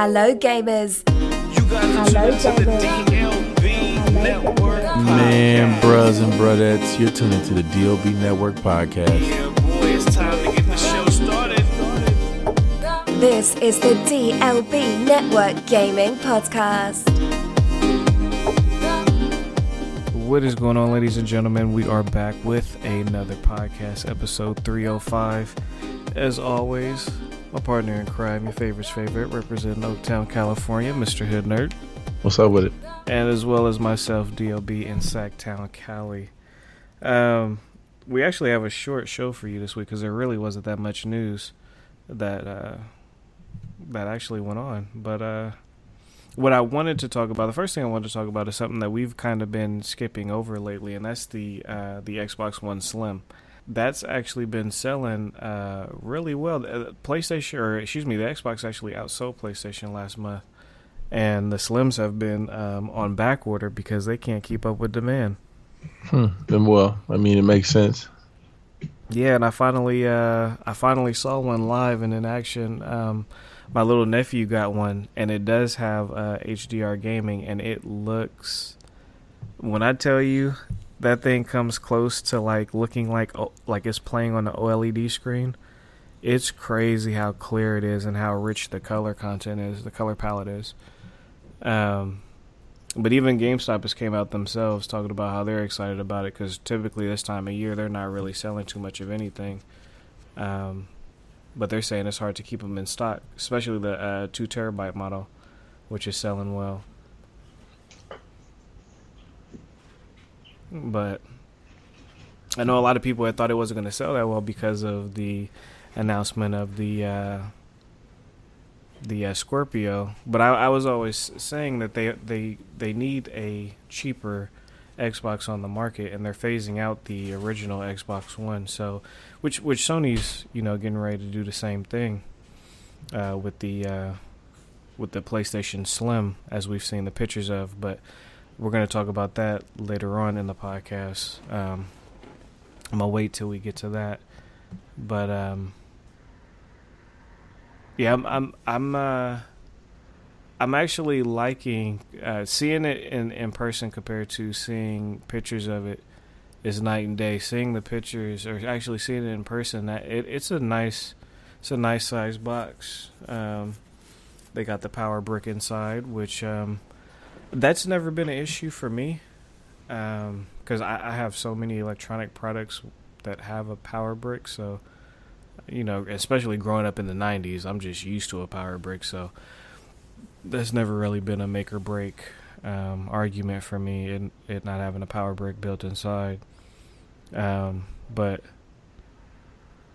Hello, gamers. Hello, gamers. Man, bros and brudettes, you're tuning to the DLB Network podcast. This is the DLB Network Gaming Podcast. What is going on, ladies and gentlemen? We are back with another podcast, episode 305. As always, my partner in crime, your favorite's favorite, representing Oaktown, California, Mr. Hood Nerd. What's up with it? And as well as myself, DLB in Sacktown, Cali. Um, we actually have a short show for you this week because there really wasn't that much news that uh, that actually went on. But uh, what I wanted to talk about, the first thing I wanted to talk about is something that we've kind of been skipping over lately, and that's the uh, the Xbox One Slim. That's actually been selling uh, really well. Uh, PlayStation, or excuse me, the Xbox actually outsold PlayStation last month, and the Slims have been um, on back order because they can't keep up with demand. Hmm. Then well, I mean, it makes sense. Yeah, and I finally, uh, I finally saw one live and in action. Um, my little nephew got one, and it does have uh, HDR gaming, and it looks. When I tell you that thing comes close to like looking like like it's playing on the OLED screen, it's crazy how clear it is and how rich the color content is, the color palette is. Um, but even GameStop has came out themselves talking about how they're excited about it because typically this time of year they're not really selling too much of anything. Um, but they're saying it's hard to keep them in stock, especially the uh, two terabyte model, which is selling well. But I know a lot of people had thought it wasn't going to sell that well because of the announcement of the uh, the uh, Scorpio. But I, I was always saying that they they they need a cheaper Xbox on the market, and they're phasing out the original Xbox One. So, which which Sony's you know getting ready to do the same thing uh, with the uh, with the PlayStation Slim, as we've seen the pictures of. But we're going to talk about that later on in the podcast. Um, I'm gonna wait till we get to that, but um, yeah, I'm I'm I'm uh, I'm actually liking uh, seeing it in in person compared to seeing pictures of it is night and day. Seeing the pictures or actually seeing it in person, that it, it's a nice it's a nice size box. Um, they got the power brick inside, which um, that's never been an issue for me because um, I, I have so many electronic products that have a power brick. So you know, especially growing up in the '90s, I'm just used to a power brick. So that's never really been a make or break um, argument for me in it not having a power brick built inside. Um, but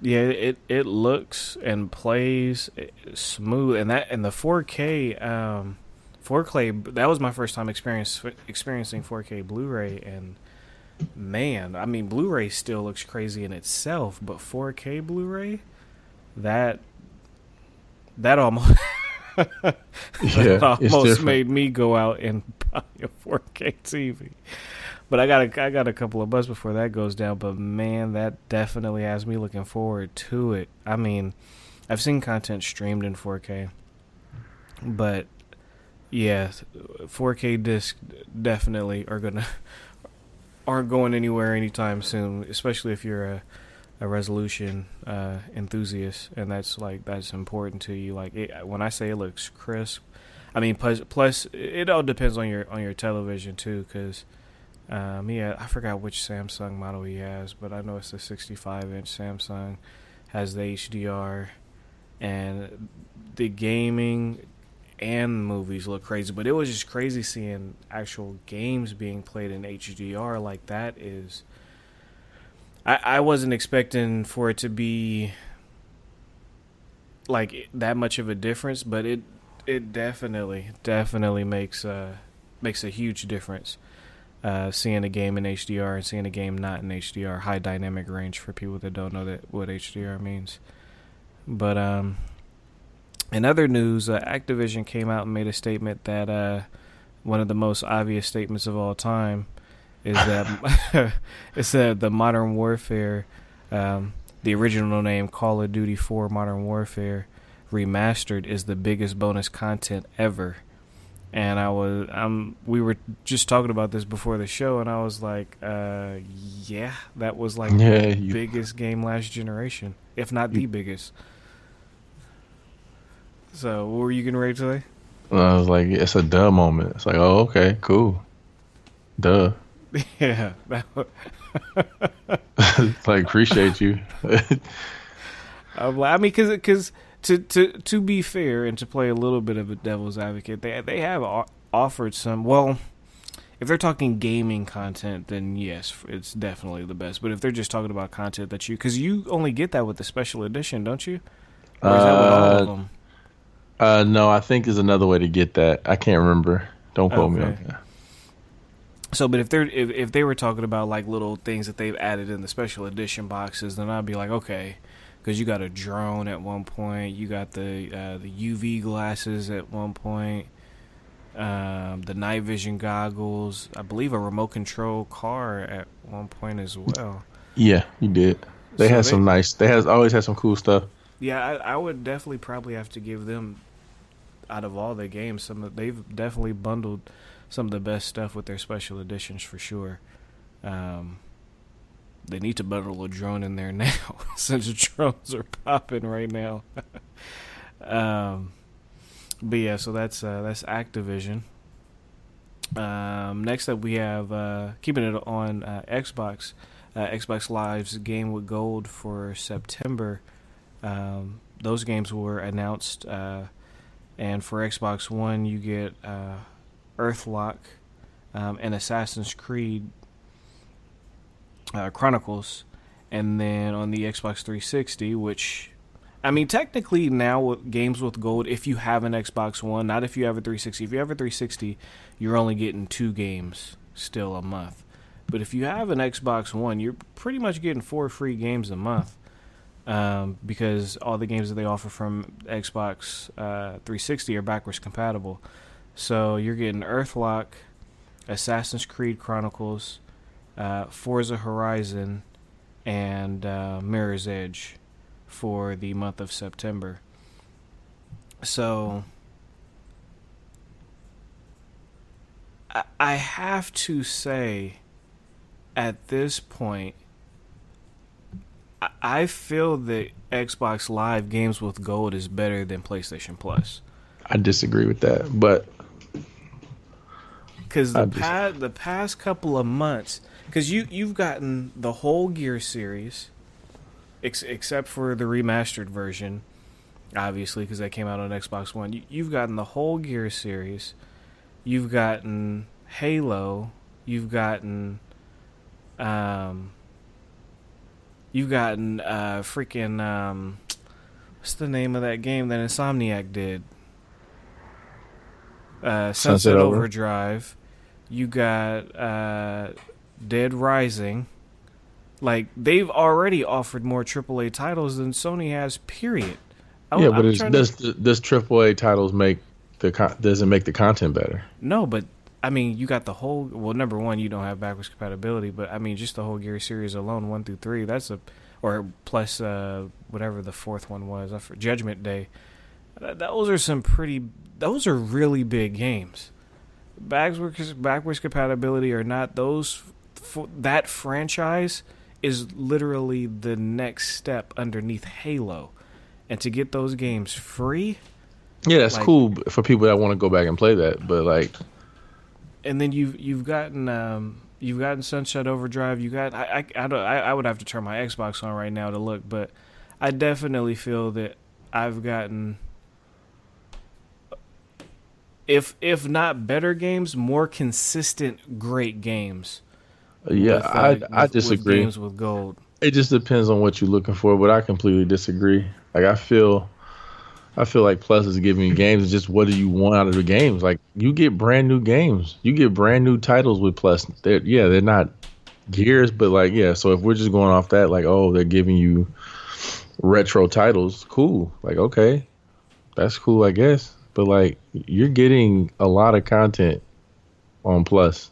yeah, it it looks and plays smooth, and that and the 4K um, 4K that was my first time experience experiencing 4K Blu-ray, and man, I mean Blu-ray still looks crazy in itself, but 4K Blu-ray that that almost yeah, almost made me go out and buy a 4K TV. But I got a, I got a couple of bucks before that goes down. But man, that definitely has me looking forward to it. I mean, I've seen content streamed in 4K, but yeah, 4K disc definitely are gonna aren't going anywhere anytime soon. Especially if you're a a resolution uh, enthusiast, and that's like that's important to you. Like it, when I say it looks crisp, I mean plus plus it all depends on your on your television too, because um, yeah, I forgot which Samsung model he has, but I know it's the 65 inch Samsung has the HDR, and the gaming and movies look crazy. But it was just crazy seeing actual games being played in HDR like that is I, I wasn't expecting for it to be like that much of a difference, but it it definitely definitely makes uh makes a huge difference. Uh, seeing a game in HDR and seeing a game not in HDR, high dynamic range for people that don't know that what HDR means. But um, in other news, uh, Activision came out and made a statement that uh, one of the most obvious statements of all time is that it said the Modern Warfare, um, the original name Call of Duty 4 Modern Warfare, remastered is the biggest bonus content ever. And I was, I'm, we were just talking about this before the show, and I was like, uh, yeah, that was like Yeah, the you- biggest game last generation, if not the biggest. So, what were you getting ready to say? And I was like, it's a duh moment. It's like, oh, okay, cool. Duh. yeah, like, appreciate you. I'm like, I mean, because because to to to be fair and to play a little bit of a devil's advocate, they they have offered some. Well, if they're talking gaming content, then yes, it's definitely the best. But if they're just talking about content that you, because you only get that with the special edition, don't you? Or is that with all of Uh, them? Uh, no, I think there's another way to get that. I can't remember. Don't quote me on Okay. that. So, but if they're if, if they were talking about like little things that they've added in the special edition boxes, then I'd be like, okay, because you got a drone at one point, you got the uh, the UV glasses at one point, um, the night vision goggles, I believe a remote control car at one point as well. Yeah, you did. They So had some nice. They has always had some cool stuff. Yeah, I, I would definitely probably have to give them out of all the games, some of, they've definitely bundled some of the best stuff with their special editions for sure. Um, they need to bundle a drone in there now, since drones are popping right now. um, but yeah, so that's uh, that's Activision. Um, next up, we have uh, keeping it on uh, Xbox. Uh, Xbox Live's Game with Gold for September. Um, those games were announced, uh, and for Xbox One, you get uh, Earthlock um, and Assassin's Creed uh, Chronicles, and then on the Xbox 360, which I mean, technically now with games with gold, if you have an Xbox One, not if you have a 360. If you have a 360, you're only getting two games still a month. But if you have an Xbox One, you're pretty much getting four free games a month um, because all the games that they offer from Xbox uh, 360 are backwards compatible. So you're getting Earthlock, Assassin's Creed Chronicles, uh, Forza Horizon, and uh, Mirror's Edge for the month of September. So I, I have to say, at this point, I, feel that Xbox Live Games with Gold is better than PlayStation Plus. I disagree with that, but because the past the past couple of months, because you you've gotten the whole Gear series, ex- except for the remastered version, obviously because that came out on Xbox One. You, you've gotten the whole Gear series. You've gotten Halo. You've gotten, um, you've gotten uh freaking um, what's the name of that game that Insomniac did? Uh, Sunset, Sunset Over- Overdrive. You got uh, Dead Rising. Like they've already offered more AAA titles than Sony has. Period. I- yeah, I'm but trying to- does does AAA titles make the con- doesn't make the content better? No, but I mean, you got the whole. Well, number one, you don't have backwards compatibility, but I mean, just the whole Gear series alone, one through three. That's a, or plus uh, whatever the fourth one was. Judgment Day. Th- those are some pretty. Those are really big games. Backwards backwards compatibility or not, those f- that franchise is literally the next step underneath Halo, and to get those games free. Yeah, that's Like- cool for people that want to go back and play that, but like, and then you've you've gotten um, you've gotten Sunset Overdrive. You got I I I, don't, I I would have to turn my Xbox on right now to look, but I definitely feel that I've gotten if if not better games, more consistent great games. yeah, with, uh, I with- I with disagree. games with gold. It just depends on what you're looking for, but I completely disagree. Like I feel I feel like Plus is giving you games. It's just what do you want out of the games? Like you get brand new games. You get brand new titles with Plus. They're yeah, they're not gears, but like yeah, so if we're just going off that, like, oh, they're giving you retro titles, cool. Like, okay. That's cool, I guess. But like you're getting a lot of content on Plus.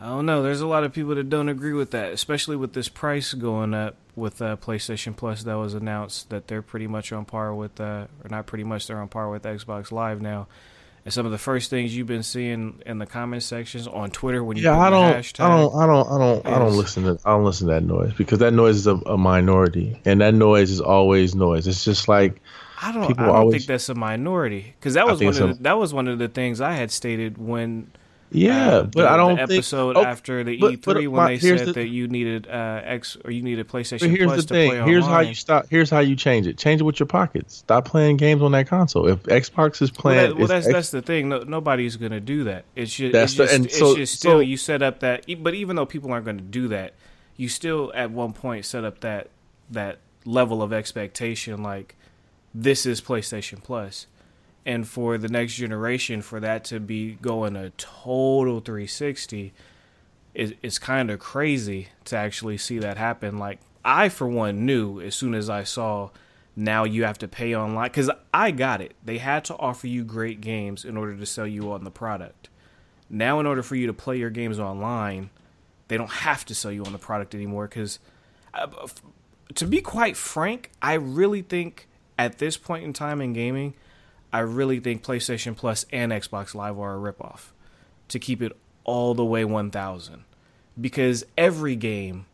I don't know. There's a lot of people that don't agree with that, especially with this price going up. With uh, PlayStation Plus that was announced that they're pretty much on par with, uh, or not pretty much, they're on par with Xbox Live now. And some of the first things you've been seeing in the comment sections on Twitter when you yeah, I don't, hashtag, I don't, I don't, I don't, I don't listen to, I don't listen to that noise because that noise is a, a minority, and that noise is always noise. It's just like I don't. people I don't always- think that's a minority because that was one of the, that was one of the things I had stated when yeah, uh, but I don't the think episode oh, after the but- E3 but when my- they said the- that you needed uh, X or you needed PlayStation But here's Plus the to thing. Here's how you stop. Here's how you change it. Change it with your pockets. Stop playing games on that console. If Xbox is Well, playing, that, well that's X- that's the thing. No, nobody's gonna do that. It's just, That's it's the- and so- just still so- you set up that. But even though people aren't going to do that, you still at one point set up that that level of expectation. Like this is PlayStation Plus, and for the next generation, for that to be going a total 360, it, it's kind of crazy to actually see that happen. Like I, for one, knew as soon as I saw now you have to pay online because I got it. They had to offer you great games in order to sell you on the product. Now, in order for you to play your games online, they don't have to sell you on the product anymore. Because, uh, to be quite frank, I really think at this point in time in gaming, I really think PlayStation Plus and Xbox Live are a ripoff to keep it all the way 1000 because every game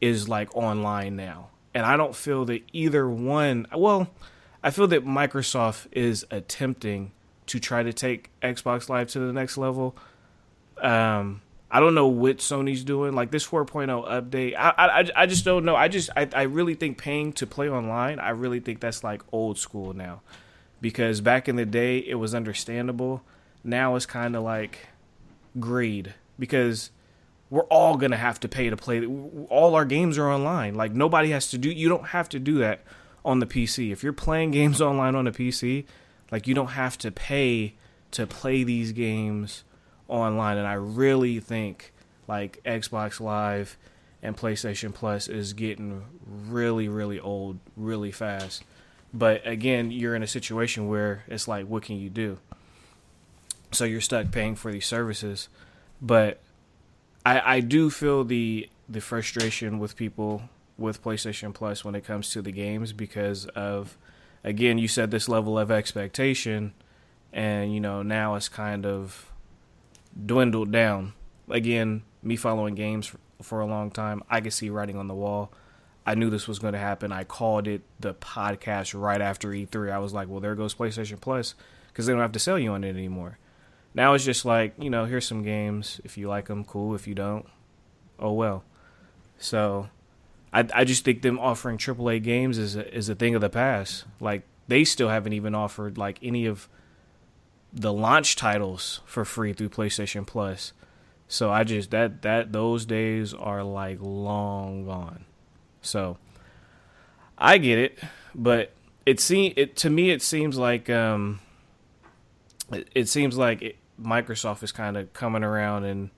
is like online now. And I don't feel that either one, well, I feel that Microsoft is attempting to try to take Xbox Live to the next level. Um, I don't know what Sony's doing. Like this 4.0 update, I, I, I just don't know. I just, I, I really think paying to play online, I really think that's like old school now. Because back in the day, it was understandable. Now it's kind of like greed. Because we're all gonna have to pay to play. All our games are online. Like nobody has to do. You don't have to do that on the PC. If you're playing games online on the PC, like you don't have to pay to play these games online. And I really think like Xbox Live and PlayStation Plus is getting really, really old, really fast. But again, you're in a situation where it's like, what can you do? So you're stuck paying for these services, but I, I do feel the the frustration with people with PlayStation Plus when it comes to the games because of again you said this level of expectation and you know now it's kind of dwindled down. Again me following games for, for a long time I could see writing on the wall I knew this was going to happen I called it the podcast right after E3 I was like well there goes PlayStation Plus because they don't have to sell you on it anymore now it's just like, you know, here's some games. If you like them, cool. If you don't, oh well. So, I I just think them offering AAA games is a, is a thing of the past. Like they still haven't even offered like any of the launch titles for free through PlayStation Plus. So I just that that those days are like long gone. So I get it, but it seem it to me it seems like um it, it seems like it, Microsoft is kind of coming around and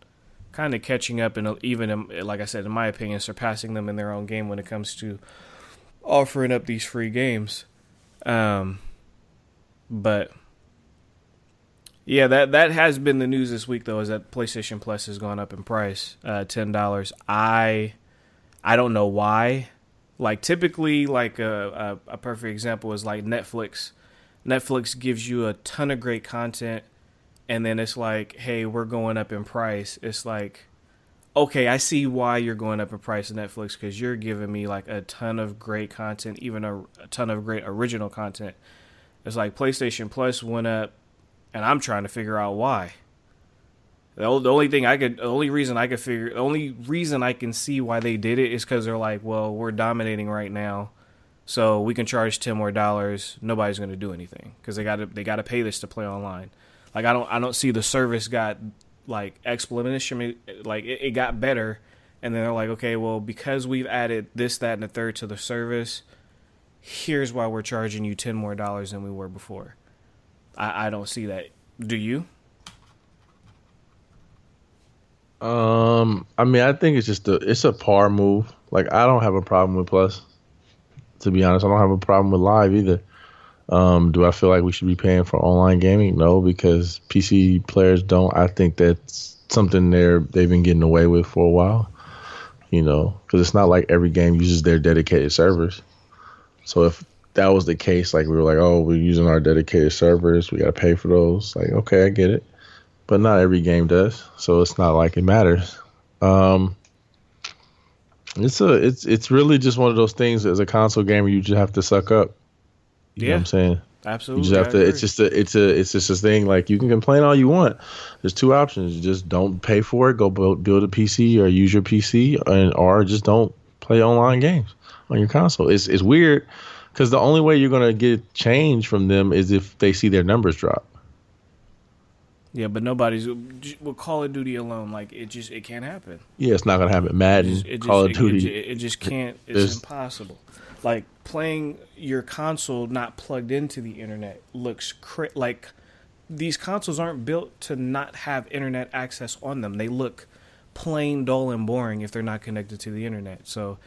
kind of catching up, and even um, like I said, in my opinion, surpassing them in their own game when it comes to offering up these free games. Um, but yeah, that that has been the news this week, though, is that PlayStation Plus has gone up in price, uh, ten dollars. I I don't know why. Like typically, like a, a a perfect example is like Netflix. Netflix gives you a ton of great content and then it's like, hey, we're going up in price. It's like, okay, I see why you're going up in price Netflix because you're giving me like a ton of great content, even a, a ton of great original content. It's like PlayStation Plus went up, and I'm trying to figure out why. The, only thing I could, the only reason I could figure, the only reason I can see why they did it is because they're like, well, we're dominating right now, so we can charge ten more dollars. Nobody's going to do anything because they got to, they got to pay this to play online. Like I don't I don't see the service got like exponentially like it, it got better, and then they're like, okay, well because we've added this, that, and the third to the service, here's why we're charging you ten more dollars than we were before. I, I don't see that. Do you? Um, I mean, I think it's just a it's a par move. Like I don't have a problem with Plus. To be honest, I don't have a problem with Live either. Um, do I feel like we should be paying for online gaming? No, because PC players don't. I think that's something they're they've been getting away with for a while. You know, because it's not like every game uses their dedicated servers. So if that was the case, like we were like, oh, we're using our dedicated servers, we got to pay for those. Like, okay, I get it, but not every game does, so it's not like it matters. Um, it's a, it's, it's really just one of those things. As a console gamer, you just have to suck up. You Yeah. know what I'm saying? Absolutely. You just have to. It's just a. It's a. It's just a thing. Like you can complain all you want. There's two options. You just don't pay for it. Go build, build a PC or use your PC, and or just don't play online games on your console. It's it's weird because the only way you're gonna get change from them is if they see their numbers drop. Yeah, but nobody's with Call of Duty alone. Like it just it can't happen. Yeah, it's not gonna happen. It Madden, just, it just, Call of it- Duty. It, it just can't. It's impossible. Like playing your console not plugged into the internet looks cra- like these consoles aren't built to not have internet access on them. They look plain dull and boring if they're not connected to the internet. So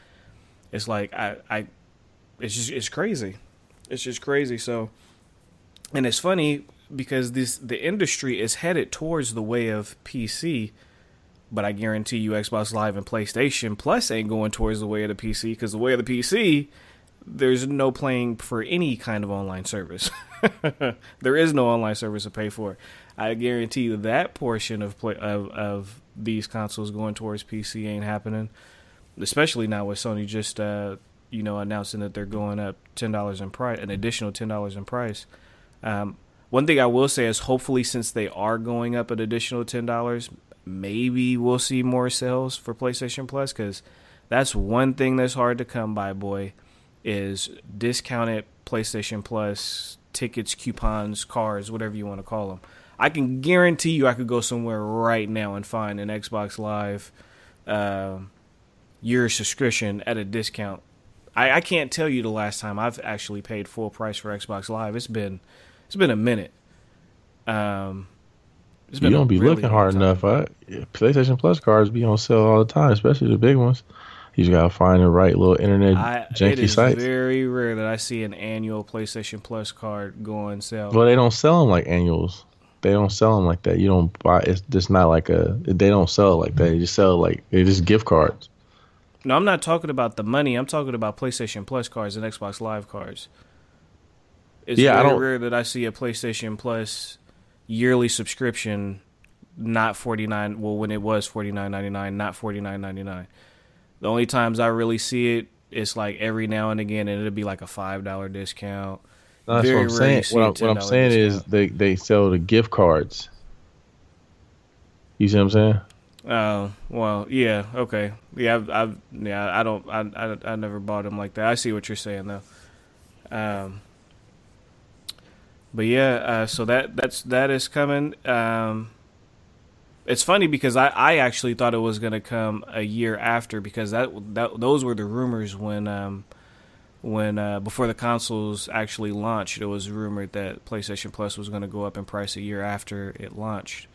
it's like I, I it's just it's crazy. It's just crazy. So and it's funny because this the industry is headed towards the way of PC but I guarantee you, Xbox Live and PlayStation Plus ain't going towards the way of the PC because the way of the PC, there's no playing for any kind of online service. there is no online service to pay for. I guarantee that portion of play of of these consoles going towards PC ain't happening. Especially now with Sony just uh, you know announcing that they're going up ten dollars in price, an additional ten dollars in price. Um, one thing I will say is, hopefully, since they are going up an additional ten dollars, maybe we'll see more sales for PlayStation Plus because that's one thing that's hard to come by. Boy, is discounted PlayStation Plus tickets, coupons, cards, whatever you want to call them. I can guarantee you, I could go somewhere right now and find an Xbox Live uh, year subscription at a discount. I, I can't tell you the last time I've actually paid full price for Xbox Live. It's been it's been a minute. Um, it's you been a don't be really looking hard time. enough. I, PlayStation Plus cards be on sale all the time, especially the big ones. You just gotta find the right little internet I, it janky is sites. very rare that I see an annual PlayStation Plus card go on sale. Well, they don't sell them like annuals. They don't sell them like that. You don't buy. It's just not like a. They don't sell it like that. They just sell like they're just gift cards. no, I'm not talking about the money. I'm talking about PlayStation Plus cards and Xbox Live cards. It's Yeah, I very don't- rare that I see a PlayStation Plus yearly subscription not 49 well when it was 49.99 not 49.99 the only times i really see it it's like every now and again and it'll be like a five dollar discount No, That's Very what I'm rare saying. What, a I'm, what I'm $10 saying is they they sell the gift cards. You see what I'm saying? Oh well, yeah, okay, yeah, I've, I've yeah, I don't, I, I, I never bought them like that. I see what you're saying though. Um, but yeah, uh, so that that's that is coming. Um, it's funny because I, I actually thought it was gonna come a year after because that that those were the rumors when um when uh, before the consoles actually launched. It was rumored that PlayStation Plus was gonna go up in price a year after it launched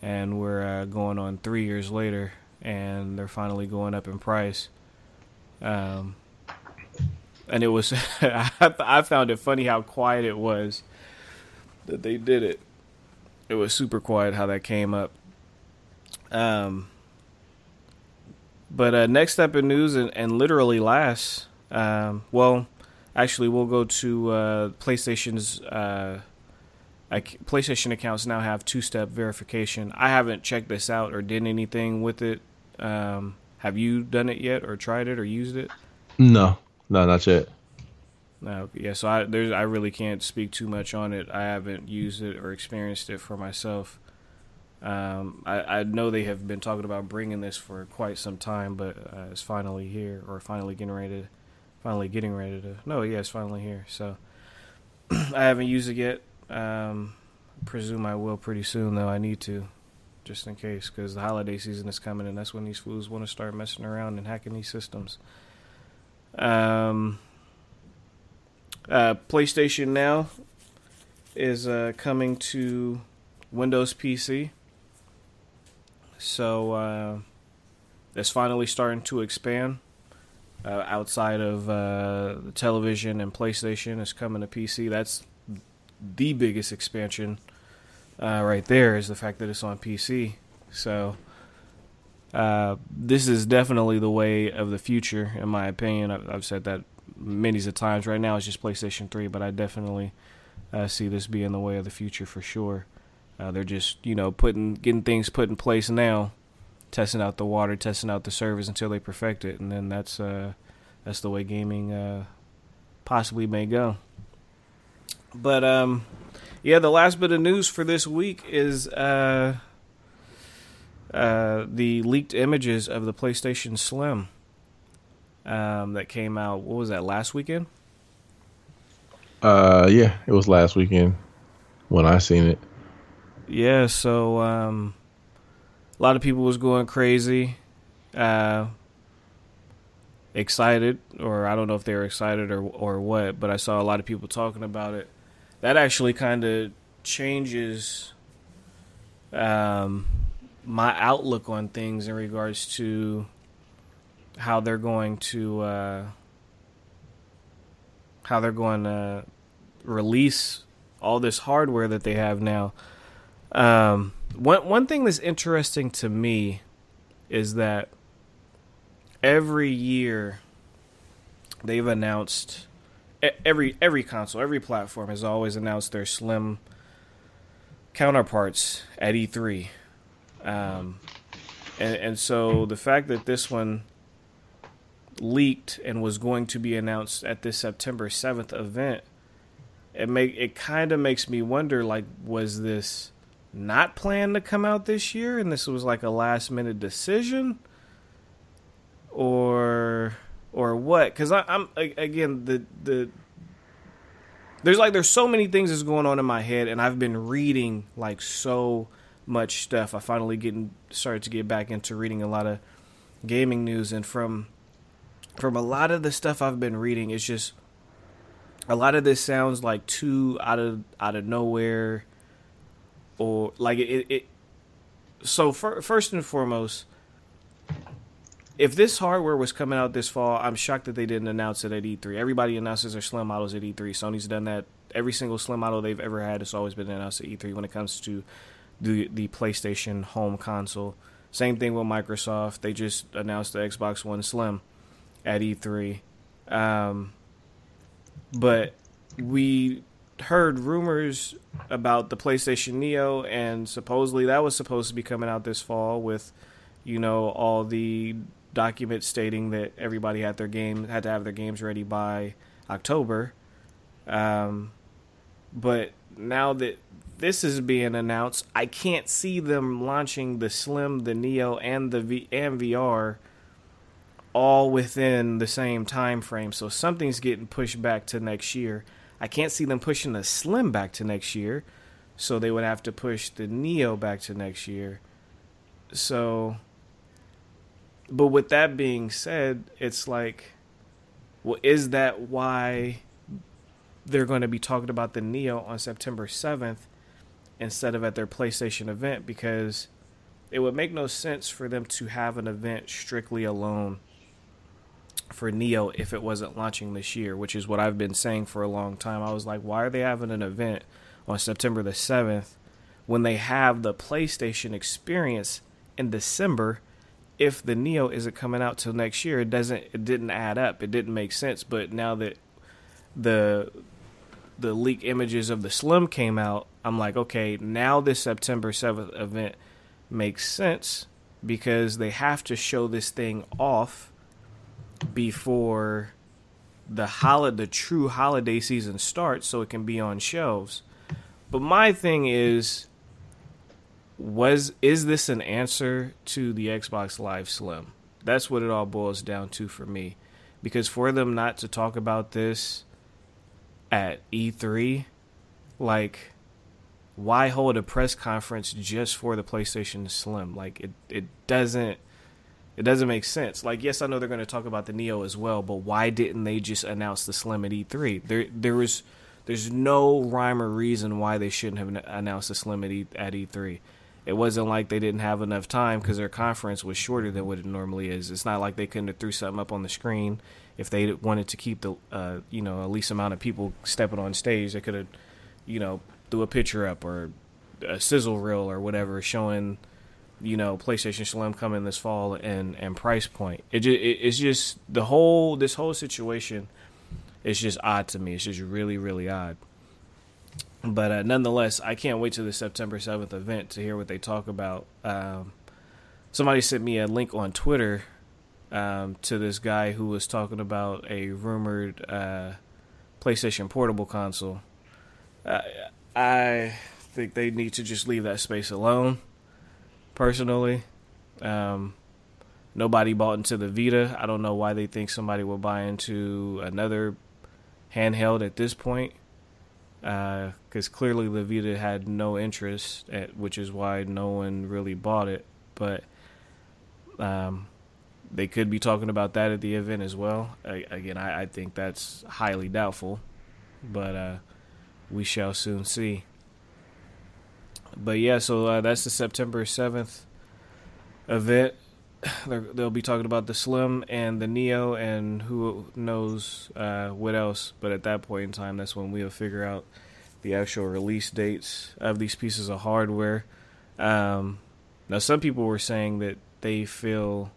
and we're uh, going on three years later, and they're finally going up in price. Um, and it was I, I found it funny how quiet it was that they did it. It was super quiet how that came up. Um, but uh, next up in news, and, and literally last, um, well, actually, we'll go to uh, PlayStation's. Uh, like PlayStation accounts now have two-step verification. I haven't checked this out or did anything with it. Um, have you done it yet, or tried it, or used it? No, no, not yet. No. Yeah. So I there's I really can't speak too much on it. I haven't used it or experienced it for myself. Um, I, I know they have been talking about bringing this for quite some time, but uh, it's finally here, or finally getting ready, to, finally getting ready to. No, yeah, it's finally here. So I haven't used it yet. Um, presume I will pretty soon, though. I need to, just in case, because the holiday season is coming, and that's when these fools want to start messing around and hacking these systems. Um, uh, PlayStation Now is uh, coming to Windows PC. So uh, it's finally starting to expand uh, outside of uh, the television and PlayStation. It's coming to PC. That's the biggest expansion uh, right there is the fact that it's on PC. So uh, this is definitely the way of the future, in my opinion. I've, I've said that many of times. Right now, it's just PlayStation 3, but I definitely uh, see this being the way of the future for sure. Uh, they're just, you know, putting getting things put in place now, testing out the water, testing out the service until they perfect it, and then that's uh, that's the way gaming uh, possibly may go. But um, yeah, the last bit of news for this week is uh, uh, the leaked images of the PlayStation Slim um, that came out. What was that last weekend? Uh, yeah, it was last weekend when I seen it. Yeah, so um, a lot of people was going crazy, uh, excited, or I don't know if they were excited or or what, but I saw a lot of people talking about it. That actually kind of changes um, my outlook on things in regards to how they're going to uh, how they're going to release all this hardware that they have now. Um, one one thing that's interesting to me is that every year they've announced every every console, every platform has always announced their slim counterparts at E3. Um, and and so the fact that this one leaked and was going to be announced at this September 7th event it make it kind of makes me wonder like was this not planned to come out this year and this was like a last minute decision or or what cuz I'm again the the there's like there's so many things that's going on in my head and I've been reading like so much stuff. I finally getting started to get back into reading a lot of gaming news and from from a lot of the stuff I've been reading, it's just a lot of this sounds like too out of out of nowhere, or like it. it so for, first and foremost, if this hardware was coming out this fall, I'm shocked that they didn't announce it at E3. Everybody announces their slim models at E3. Sony's done that. Every single slim model they've ever had has always been announced at E3 when it comes to the the PlayStation home console. Same thing with Microsoft. They just announced the Xbox One Slim at E3. Um, but we heard rumors about the PlayStation Neo, and supposedly that was supposed to be coming out this fall with, you know, all the documents stating that everybody had their game had to have their games ready by October. Um, but now that this is being announced, I can't see them launching the Slim, the Neo, and the v- and VR all within the same time frame. So something's getting pushed back to next year. I can't see them pushing the Slim back to next year, so they would have to push the Neo back to next year. So, but with that being said, it's like, well, is that why they're going to be talking about the Neo on September 7th instead of at their PlayStation event? Because it would make no sense for them to have an event strictly alone for Neo if it wasn't launching this year, which is what I've been saying for a long time. I was like, why are they having an event on September the 7th when they have the PlayStation experience in December? If the Neo isn't coming out till next year, it doesn't it didn't add up. It didn't make sense. But now that the the leak images of the Slim came out, I'm like, okay, now this September 7th event makes sense because they have to show this thing off before the holiday, the true holiday season starts, so it can be on shelves. But my thing is, was is this an answer to the Xbox Live Slim? That's what it all boils down to for me, because for them not to talk about this at E3, like why hold a press conference just for the PlayStation Slim? Like it, it doesn't it doesn't make sense. Like, yes, I know they're going to talk about the Neo as well, but why didn't they just announce the Slim at E3? There, there was, there's no rhyme or reason why they shouldn't have announced the Slim at, e, at E3. It wasn't like they didn't have enough time because their conference was shorter than what it normally is. It's not like they couldn't have threw something up on the screen if they wanted to keep the, uh, you know, at least amount of people stepping on stage. They could have, you know, threw a picture up or a sizzle reel or whatever showing you know, PlayStation Slim coming this fall and and price point. It, just, it it's just the whole this whole situation is just odd to me. It's just really really odd. But uh, nonetheless, I can't wait to the September seventh event to hear what they talk about. Um, somebody sent me a link on Twitter um, to this guy who was talking about a rumored uh, PlayStation Portable console. Uh, I think they need to just leave that space alone. Personally, um, nobody bought into the Vita. I don't know why they think somebody will buy into another handheld at this point. Because uh, clearly the Vita had no interest, at, which is why no one really bought it. But um, they could be talking about that at the event as well. I, again, I, I, think that's highly doubtful, but uh, we shall soon see. But yeah, so uh, that's the September 7th event. they will be talking about the Slim and the Neo and who knows uh, what else. But at that point in time, that's when we'll figure out the actual release dates of these pieces of hardware. Um, now, some people were saying that they feel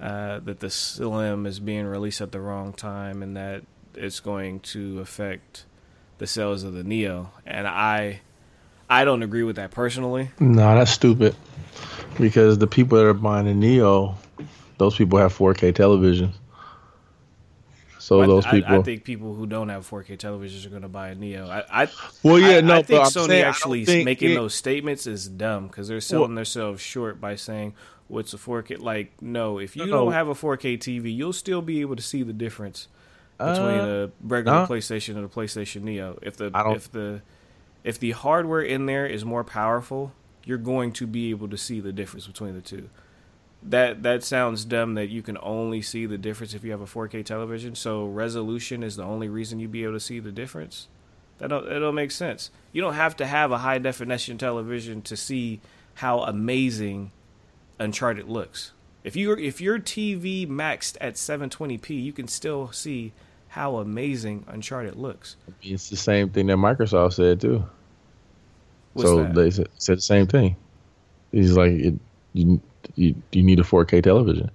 uh, that the Slim is being released at the wrong time and that it's going to affect the sales of the Neo. And I I don't agree with that personally. No, that's stupid. Because the people that are buying the Neo, those people have 4K television. So well, those people, I, I, think people who don't have 4K televisions are going to buy a Neo. I, I well, yeah, no, I think Sony saying, actually making it, those statements is dumb because they're selling well, themselves short by saying what's a 4K. Like, no, if you no, don't have a 4K TV, you'll still be able to see the difference between uh, a regular uh, PlayStation and a PlayStation Neo. If the if the if the hardware in there is more powerful, you're going to be able to see the difference between the two. That that sounds dumb that you can only see the difference if you have a 4K television. So resolution is the only reason you'd be able to see the difference. That don't that don't make sense. You don't have to have a high definition television to see how amazing Uncharted looks. If you if your TV maxed at 720p, you can still see how amazing Uncharted looks. It's the same thing that Microsoft said too. What's so that? they said, said, the same thing. He's like, it, you, you you need a 4K television.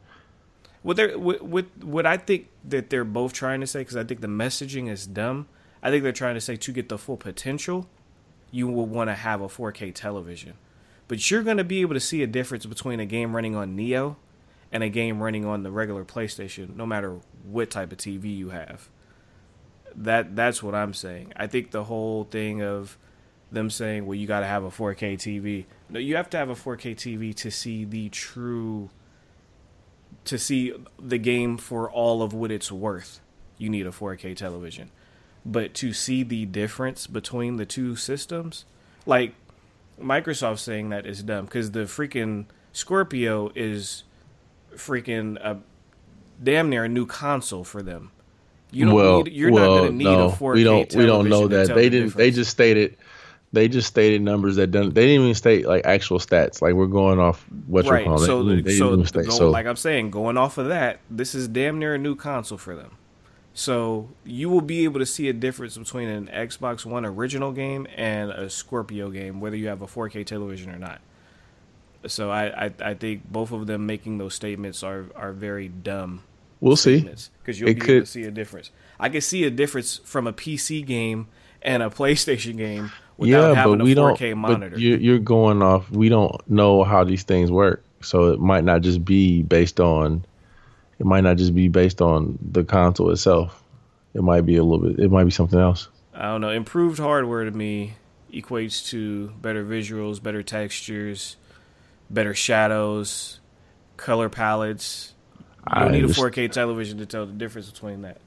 What they what, what what I think that they're both trying to say because I think the messaging is dumb. I think they're trying to say to get the full potential, you will want to have a 4K television, but you're going to be able to see a difference between a game running on Neo and a game running on the regular PlayStation, no matter what type of TV you have. That that's what I'm saying. I think the whole thing of them saying, "Well, you got to have a 4K TV." No, you have to have a 4K TV to see the true to see the game for all of what it's worth. You need a 4K television. But to see the difference between the two systems, like Microsoft saying that is dumb because the freaking Scorpio is freaking a damn near a new console for them. You don't well, need, you're well, not going to need no, a 4K we don't we don't know that they didn't. The they just stated they just stated numbers that didn't. They didn't even state like actual stats. Like we're going off what right. you're calling. So, they, they so, state, so, like I'm saying, going off of that, this is damn near a new console for them. So you will be able to see a difference between an Xbox One original game and a Scorpio game, whether you have a 4K television or not. So I, I, I think both of them making those statements are are very dumb. We'll see because you'll it be could. able to see a difference. I can see a difference from a PC game and a PlayStation game without yeah, having but we a 4K don't, monitor. But you're, you're going off. We don't know how these things work, so it might not just be based on. It might not just be based on the console itself. It might be a little bit. It might be something else. I don't know. Improved hardware to me equates to better visuals, better textures, better shadows, color palettes. You don't need a 4K television to tell the difference between that.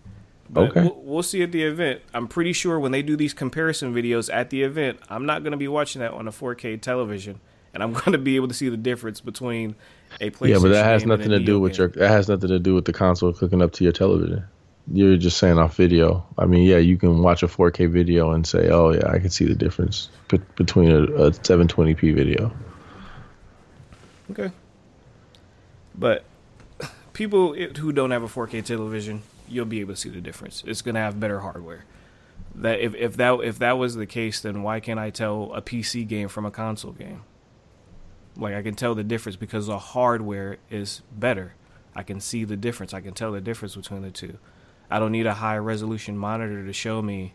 But okay. We'll, we'll, see at the event. I'm pretty sure when they do these comparison videos at the event, I'm not going to be watching that on a 4K television, and I'm going to be able to see the difference between a PlayStation. Yeah, but that has nothing to do with game. your. That has nothing to do with the console hooking up to your television. You're just saying off video. I mean, yeah, you can watch a 4K video and say, "Oh, yeah, I can see the difference between a, a 720p video." Okay. But people who don't have a 4K television, you'll be able to see the difference. It's going to have better hardware. That if, if that if that was the case, then why can't I tell a PC game from a console game? Like I can tell the difference because the hardware is better. I can see the difference. I can tell the difference between the two. I don't need a high resolution monitor to show me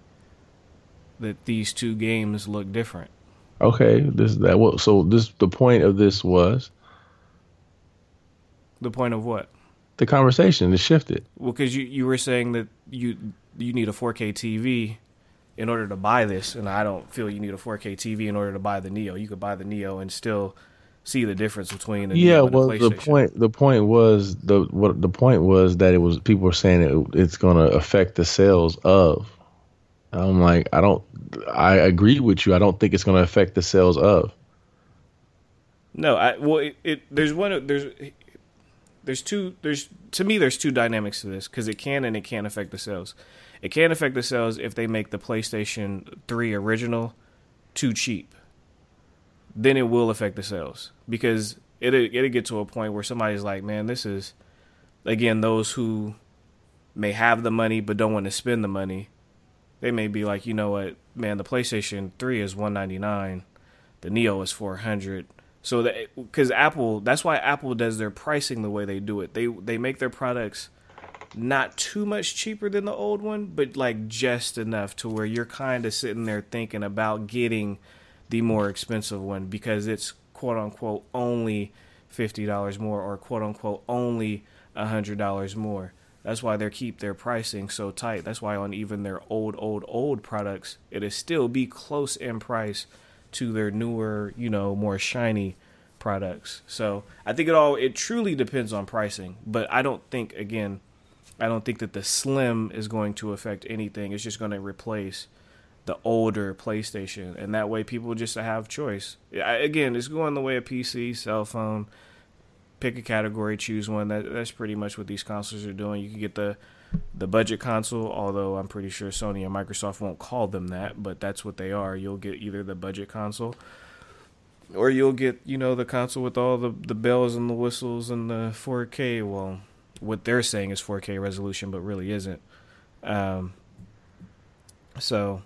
that these two games look different. Okay, this that what so this the point of this was The point of what? the conversation is shifted. Well, because you you were saying that you you need a 4K TV in order to buy this, and I don't feel you need a 4K TV in order to buy the Neo. You could buy the Neo and still see the difference between the Yeah, Neo and well, the the point the point was the what the point was that it was people were saying it, it's going to affect the sales of. I'm like, I don't. I agree with you. I don't think it's going to affect the sales of. No, I well, it, it there's one there's there's two there's to me there's two dynamics to this because it can and it can't affect the sales. It can affect the sales if they make the PlayStation 3 original too cheap. Then it will affect the sales because it it'll get to a point where somebody's like, man, this is again those who may have the money but don't want to spend the money. They may be like, you know what, man, the PlayStation 3 is 199, the Neo is 400. So that because Apple, that's why Apple does their pricing the way they do it. They they make their products not too much cheaper than the old one, but like just enough to where you're kind of sitting there thinking about getting the more expensive one because it's quote unquote only fifty dollars more or quote unquote only hundred dollars more. That's why they keep their pricing so tight. That's why on even their old, old, old products, it is still be close in price to their newer, you know, more shiny products. So I think it all it truly depends on pricing. But I don't think again, I don't think that the slim is going to affect anything. It's just going to replace the older PlayStation, and that way people just have choice. I, again, it's going the way of PC, cell phone. Pick a category, choose one. That that's pretty much what these consoles are doing. You can get the the budget console, although I'm pretty sure Sony and Microsoft won't call them that, but that's what they are. You'll get either the budget console or you'll get, you know, the console with all the, the bells and the whistles and the 4K. Well, what they're saying is 4K resolution, but really isn't. Um, so,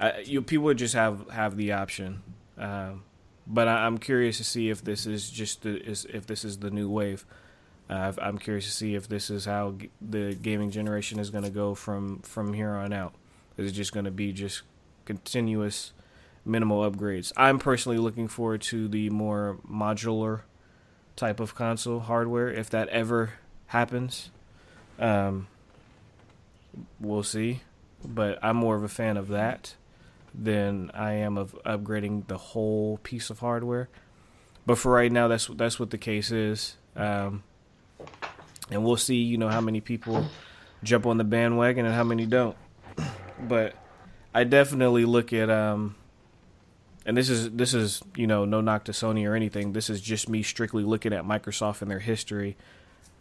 I, you people just have have the option. Um, but I, I'm curious to see if this is just the, is if this is the new wave. I'm curious to see if this is how g- the gaming generation is going to go from from here on out. Is it just going to be just continuous minimal upgrades? I'm personally looking forward to the more modular type of console hardware if that ever happens. Um, we'll see, but I'm more of a fan of that than I am of upgrading the whole piece of hardware. But for right now, that's that's what the case is. Um, and we'll see, you know, how many people jump on the bandwagon and how many don't. But I definitely look at um and this is this is, you know, no knock to Sony or anything. This is just me strictly looking at Microsoft and their history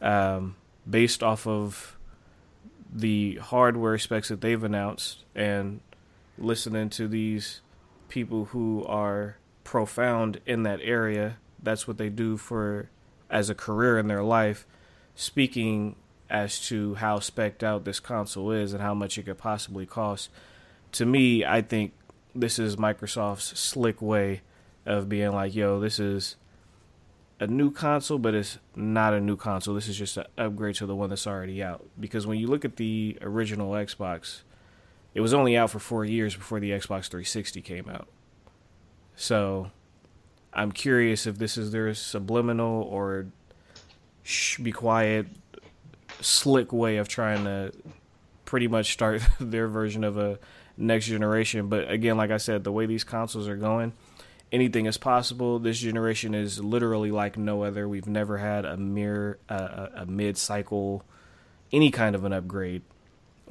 um based off of the hardware specs that they've announced and listening to these people who are profound in that area. That's what they do for as a career in their life, speaking as to how specked out this console is and how much it could possibly cost. To me, I think this is Microsoft's slick way of being like, yo, this is a new console, but it's not a new console. This is just an upgrade to the one that's already out. Because when you look at the original Xbox, it was only out for four years before the Xbox 360 came out. So I'm curious if this is their subliminal or shh, be quiet, slick way of trying to pretty much start their version of a next generation. But again, like I said, the way these consoles are going, anything is possible. This generation is literally like no other. We've never had a mere uh, a mid cycle, any kind of an upgrade.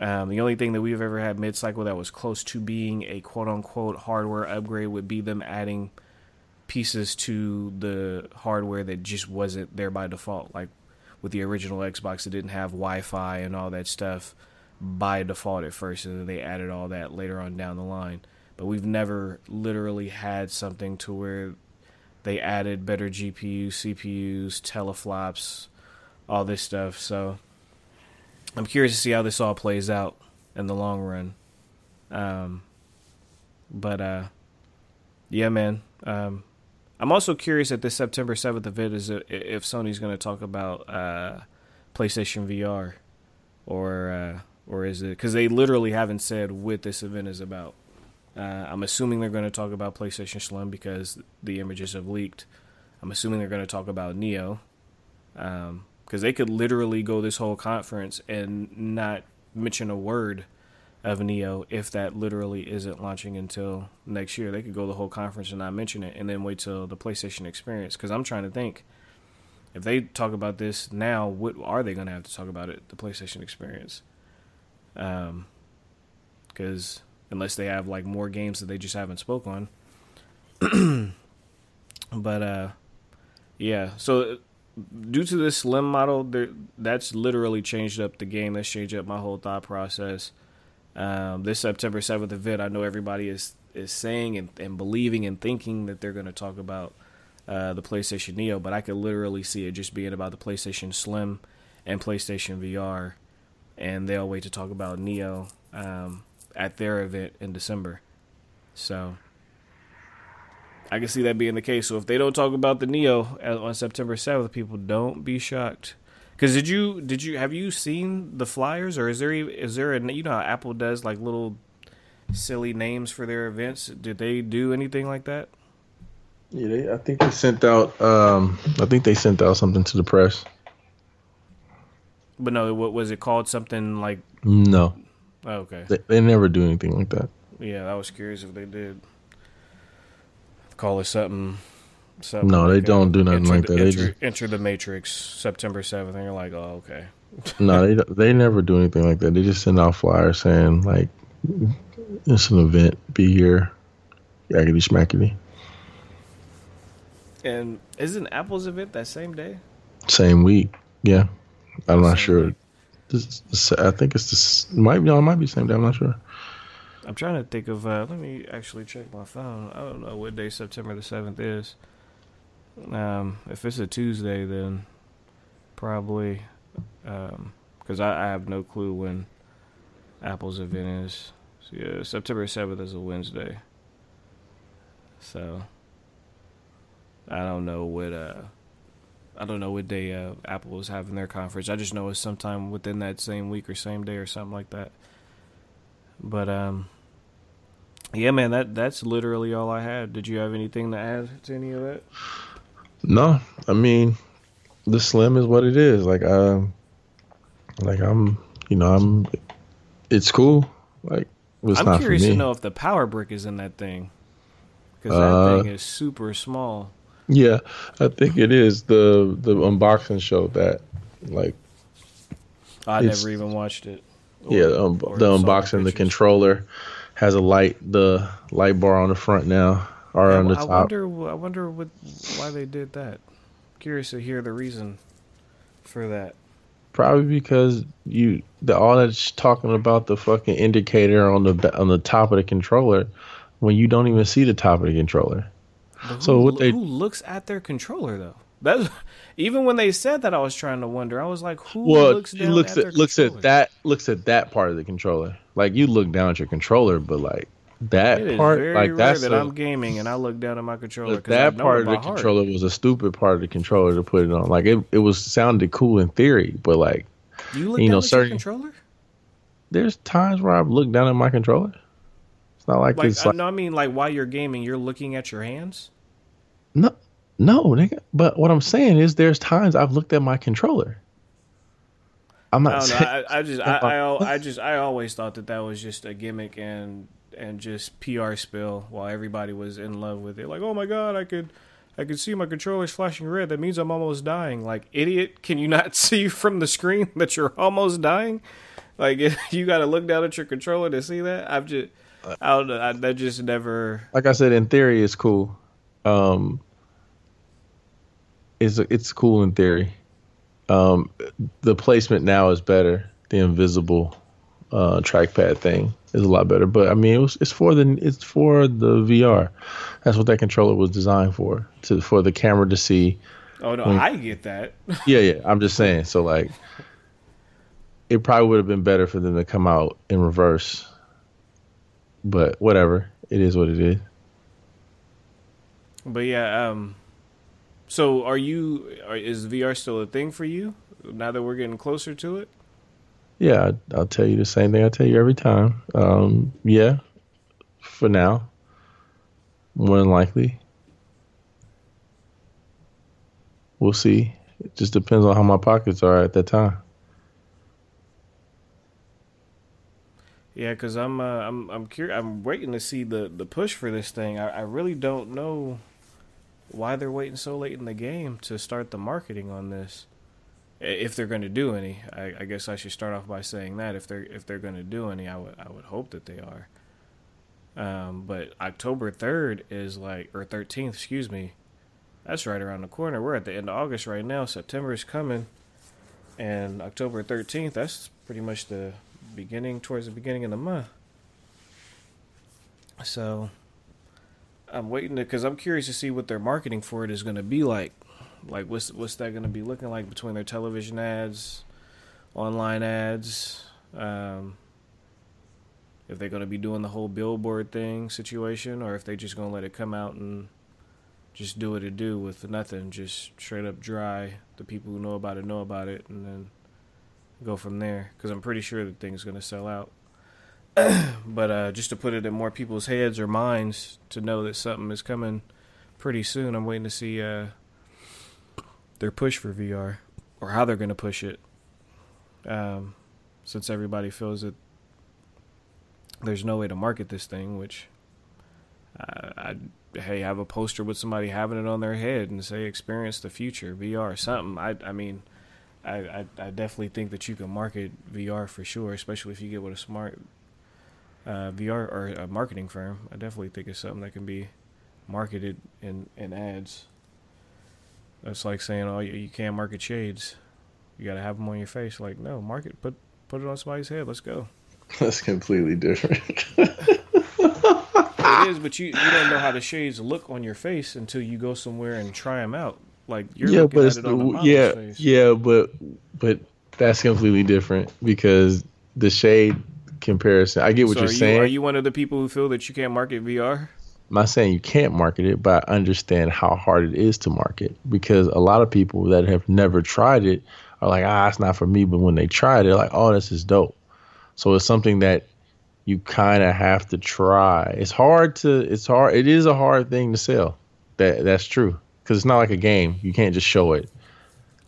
Um, the only thing that we've ever had mid cycle that was close to being a quote unquote hardware upgrade would be them adding pieces to the hardware that just wasn't there by default. Like with the original Xbox, it didn't have Wi Fi and all that stuff by default at first, and then they added all that later on down the line. But we've never literally had something to where they added better GPUs, CPUs, teraflops, all this stuff. So I'm curious to see how this all plays out in the long run. Um, but uh, yeah, man, um, I'm also curious at this September 7th event is if Sony's going to talk about uh, PlayStation VR or uh, or is it because they literally haven't said what this event is about. Uh, I'm assuming they're going to talk about PlayStation Slim because the images have leaked. I'm assuming they're going to talk about Neo because um, they could literally go this whole conference and not mention a word of Neo if that literally isn't launching until next year. They could go the whole conference and not mention it and then wait till the PlayStation experience. Because I'm trying to think if they talk about this now, what are they going to have to talk about it? The PlayStation experience. Um, because unless they have like more games that they just haven't spoke on. but uh, yeah. So due to this slim model, there that's literally changed up the game. That's changed up my whole thought process. Um, this September 7th event, I know everybody is is saying and, and believing and thinking that they're going to talk about uh, the PlayStation Neo, but I could literally see it just being about the PlayStation Slim and PlayStation VR, and they'll wait to talk about Neo um, at their event in December. So I can see that being the case. So if they don't talk about the Neo on September 7th, people don't be shocked. Because did you did you have you seen the flyers or is there is there a you know how Apple does like little silly names for their events? Did they do anything like that? Yeah, they, I think they sent out. Um, I think they sent out something to the press. But no, what was it called? Something like no. Oh, okay. They, they never do anything like that. Yeah, I was curious if they did. Call it something Something no, like they don't do nothing like that. Enter, they just enter the Matrix September seventh, and you're like, oh, okay. no, they they never do anything like that. They just send out flyers saying like, it's an event. Be here. Yaggity schmackety. And isn't Apple's event that same day? Same week. Yeah, I'm not sure. This, I think it's this. Might no, it might be same day. I'm not sure. I'm trying to think of. Uh, let me actually check my phone. I don't know what day September the seventh is. Um, if it's a Tuesday, then probably because um, I, I, have no clue when Apple's event is. So yeah, September seventh is a Wednesday. So I don't know what uh I don't know what day uh, Apple is having their conference. I just know it's sometime within that same week or same day or something like that. But um yeah, man, that that's literally all I had. Did you have anything to add to any of that? No, I mean, the slim is what it is. Like, um, like I'm, you know, I'm. It's cool. Like, it's I'm curious to know if the power brick is in that thing, because that uh, thing is super small. Yeah, I think it is. the The unboxing showed that. Like, I never even watched it. Or, yeah, um, the unboxing, the controller has a light, the light bar on the front now are yeah, on the I top. I wonder. I wonder what why they did that. Curious to hear the reason for that. Probably because you the all that's talking about the fucking indicator on the on the top of the controller when you don't even see the top of the controller. Who, so what they who looks at their controller though? That's even when they said that I was trying to wonder. I was like, who well, looks down looks at, at looks at that looks at that part of the controller. Like you look down at your controller, but like that part, like that's that i am gaming and I look down at my controller. That part of the heart. controller was a stupid part of the controller to put it on. Like it, it was sounded cool in theory, but like you look you know, certain controller. There's times where I've looked down at my controller. It's not like, like it's uh, like, no, I mean like while you're gaming, you're looking at your hands. No, no, nigga. But what I'm saying is, there's times I've looked at my controller. I'm not. Oh, I, saying, I, I just, I, I, I just, I always thought that that was just a gimmick and and just PR spill while everybody was in love with it. Like, oh my god, I could I could see my controller's flashing red. That means I'm almost dying. Like, idiot, can you not see from the screen that you're almost dying? Like, you got to look down at your controller to see that. I've just, I don't know. I, that just never. Like I said, in theory, it's cool. Um, it's it's cool in theory. Um, the placement now is better. The invisible uh, trackpad thing is a lot better. But I mean, it was it's for the it's for the VR. That's what that controller was designed for to for the camera to see. Oh no, when, I get that. yeah, yeah. I'm just saying. So like, it probably would have been better for them to come out in reverse. But whatever, it is what it is. But yeah, um, so are you? Are, is VR still a thing for you now that we're getting closer to it? Yeah, I'll tell you the same thing I tell you every time. Um, yeah, for now, more than likely. We'll see. It just depends on how my pockets are at that time. Yeah, because I'm uh, I'm I'm curious. I'm waiting to see the the push for this thing. I, I really don't know why they're waiting so late in the game to start the marketing on this. If they're going to do any, I, I guess I should start off by saying that if they're if they're going to do any, I would I would hope that they are. Um, but October third is like or thirteenth, excuse me. That's right around the corner. We're at the end of August right now. September is coming, and October thirteenth. That's pretty much the beginning towards the beginning of the month. So I'm waiting to because I'm curious to see what their marketing for it is going to be like. Like what's what's that going to be looking like between their television ads, online ads, um, if they're going to be doing the whole billboard thing situation, or if they're just going to let it come out and just do what it do with nothing, just straight up dry. The people who know about it know about it, and then go from there because I'm pretty sure the thing's going to sell out. but uh, just to put it in more people's heads or minds to know that something is coming pretty soon, I'm waiting to see uh, their push for VR or how they're going to push it. Um, since everybody feels that there's no way to market this thing, which uh, I hey have a poster with somebody having it on their head and say experience the future VR something. I I mean I, I, I definitely think that you can market VR for sure, especially if you get with a smart uh, VR or a marketing firm. I definitely think it's something that can be marketed in, in ads. That's like saying, "Oh, you, you can't market shades. You got to have them on your face." Like, no, market put put it on somebody's head. Let's go. That's completely different. it is, but you you don't know how the shades look on your face until you go somewhere and try them out. Like you're yeah, looking but at it's it on the yeah, face. yeah, but but that's completely different because the shade comparison. I get what So you're are saying. You, are you one of the people who feel that you can't market VR? I'm not saying you can't market it, but I understand how hard it is to market because a lot of people that have never tried it are like, ah, it's not for me. But when they try it, they're like, oh, this is dope. So it's something that you kind of have to try. It's hard to, it's hard. It is a hard thing to sell. That that's true because it's not like a game. You can't just show it.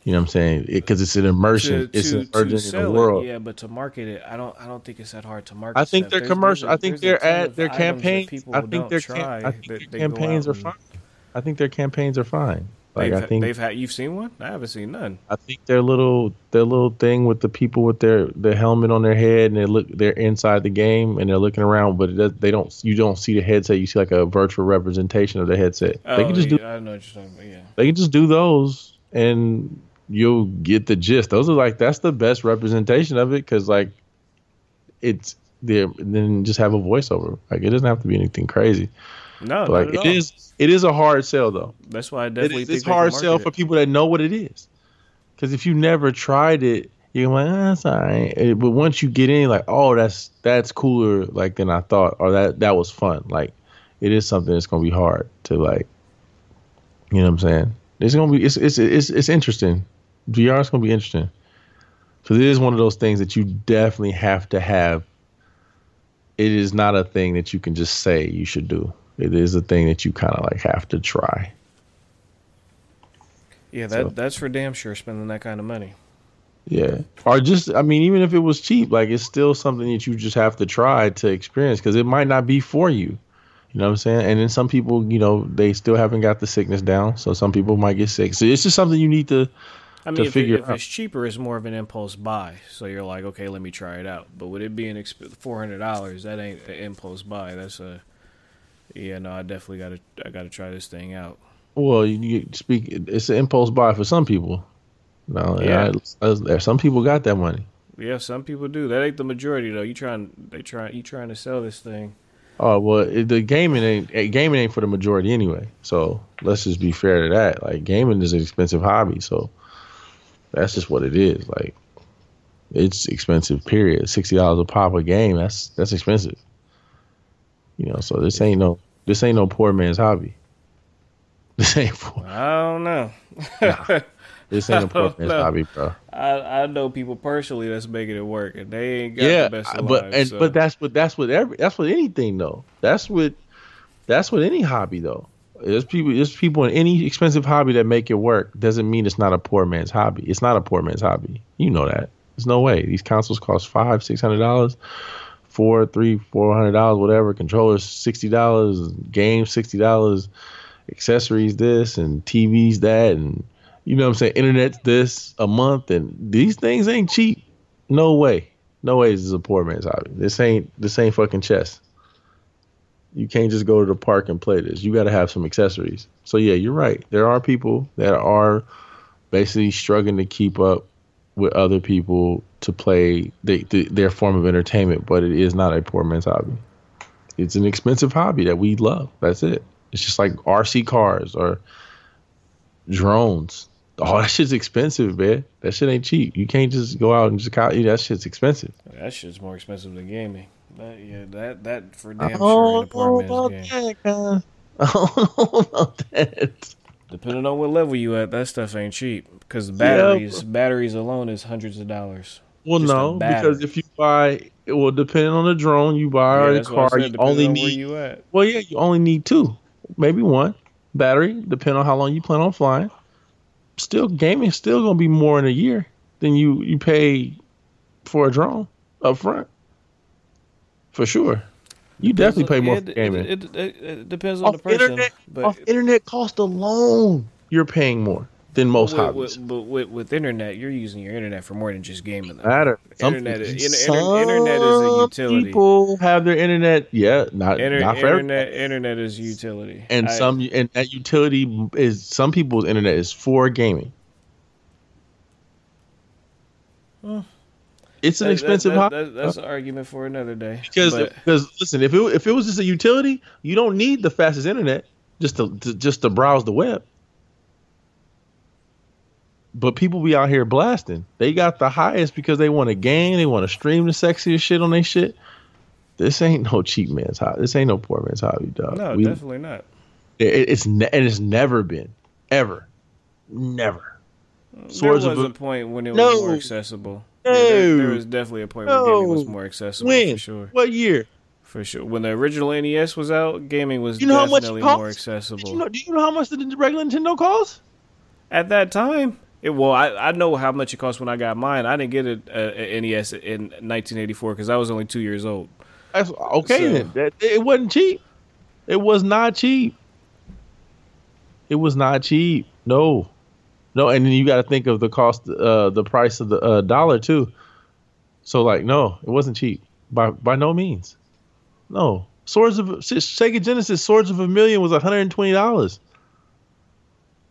You know what I'm saying? Because it's an immersion. To, it's to, an immersion in the world. it, yeah, but to market it, I don't. I don't think it's that hard to market. I think their commercial. I think there's a their ton ad, their items that campaigns. I think their try I think their campaigns are fine. I think their campaigns are fine. Like they've, I think they've had. You've seen one? I haven't seen none. I think their little their little thing with the people with their their helmet on their head and they look they're inside the game and they're looking around, but it does, they don't you don't see the headset. You see like a virtual representation of the headset. Oh, they can just do yeah, I know what you're talking about. Yeah. they can just do those and you'll get the gist. Those are like that's the best representation of it because like it's there. Then just have a voiceover. Like it doesn't have to be anything crazy. No, But like it all. is it is a hard sell though. That's why I definitely is, think it's hard sell market for people that know what it is. Because if you never tried it, you're like, ah, that's all right. But once you get in, like, oh, that's that's cooler, like than I thought, or that that was fun. Like, it is something that's gonna be hard to like. You know what I'm saying? It's gonna be it's it's it's it's interesting. VR is gonna be interesting. Because it is one of those things that you definitely have to have. It is not a thing that you can just say you should do. It is a thing that you kind of like have to try. Yeah, that So- that's for damn sure spending that kind of money. Yeah. Or just, I mean, even if it was cheap, like it's still something that you just have to try to experience because it might not be for you. You know what I'm saying? And then some people, you know, they still haven't got the sickness down. So some people might get sick. So it's just something you need to, I To mean, if, it, if it's cheaper, it's more of an impulse buy. So you're like, okay, let me try it out. But with it being exp- four hundred dollars, that ain't an impulse buy. That's a yeah. No, I definitely got to. I got to try this thing out. well, you, speak, it's an impulse buy for some people. No, Yeah. yeah. I, some people got that money. Yeah, some people do. That ain't the majority though. You trying? They try. You trying to sell this thing? Oh well, the gaming ain't eh, gaming ain't for the majority anyway. So let's just be fair to that. Like gaming is an expensive hobby, so that's just what it is. Like it's expensive. Period. Sixty dollars a pop a game. That's that's expensive. You know. So this ain't no this ain't no poor man's hobby. This ain't poor. I don't know. Nah. This ain't a poor man's know. hobby, bro. I I know people personally that's making it work, and they ain't got yeah, the best of but lives, and so. but that's what that's what every that's what anything though. That's what that's what any hobby though. There's people there's people in any expensive hobby that make it work. Doesn't mean it's not a poor man's hobby. It's not a poor man's hobby. You know that. There's no way. These consoles cost five, six hundred dollars, four, three, four hundred dollars, whatever. Controllers sixty dollars, games sixty dollars, accessories this and TVs that and you know what I'm saying, internet this a month and these things ain't cheap. No way. No way this is a poor man's hobby. This ain't this ain't fucking chess. You can't just go to the park and play this. You got to have some accessories. So yeah, you're right. There are people that are basically struggling to keep up with other people to play the, the, their form of entertainment, but it is not a poor man's hobby. It's an expensive hobby that we love. That's it. It's just like RC cars or drones. Oh, that shit's expensive, man. That shit ain't cheap. You can't just go out and just call That shit's expensive. that shit's more expensive than gaming. That, yeah, that that for I damn don't sure ain't a know about game. that, guy. I don't know about that. Depending on what level you at, that stuff ain't cheap. Because Yeah, batteries, batteries alone is hundreds of dollars. Well, Just no, because if you buy, well, depending on the drone you buy Yeah, or the that's what I car, said, you depending only on where need. you at. Well, yeah, you only need two, maybe one battery, depending on how long you plan on flying. Still, gaming still gonna be more in a year than you you pay for a drone up front. For sure, you definitely pay more It, for gaming. it, it, it depends on the person. internet, but off internet cost alone, you're paying more than most with, hobbies. with, but with, with internet, you're using your internet for more than just gaming. Though. matter. Internet is- inter- inter- internet is a some utility. People have their internet, yeah, not Inter- not for everybody. internet, internet is utility. and I- some and that utility is some people's internet is for gaming. Hmm. It's an that- expensive that, that- that's an argument for another day. because but, because listen, if it if it was just a utility, you don't need the fastest internet just to, to just to browse the web. But people be out here blasting. They got the highest because they want to game. They want to stream the sexiest shit on their shit. This ain't no cheap man's hobby. This ain't no poor man's hobby, dog. no, We- definitely not. it, it's ne- and it's never been ever, never. Swords there of was a- a point when it was No. more accessible. No. Yeah, there, there was definitely a point where gaming was more accessible. When? For sure. What year? For sure. When the original NES was out, gaming was You know how much definitely more accessible. you know? Do you know how much the regular Nintendo cost? At that time, it, well, I, I know how much it cost when I got mine. I didn't get it uh, a NES in 1984 because I was only two years old. That's okay. So- then. That, it wasn't cheap. It was not cheap. It was not cheap. No, no. And then you got to think of the cost, uh, the price of the uh, dollar too. So like, no, it wasn't cheap by by no means. No, Swords of Sega Genesis Swords of a Million was one hundred and twenty dollars.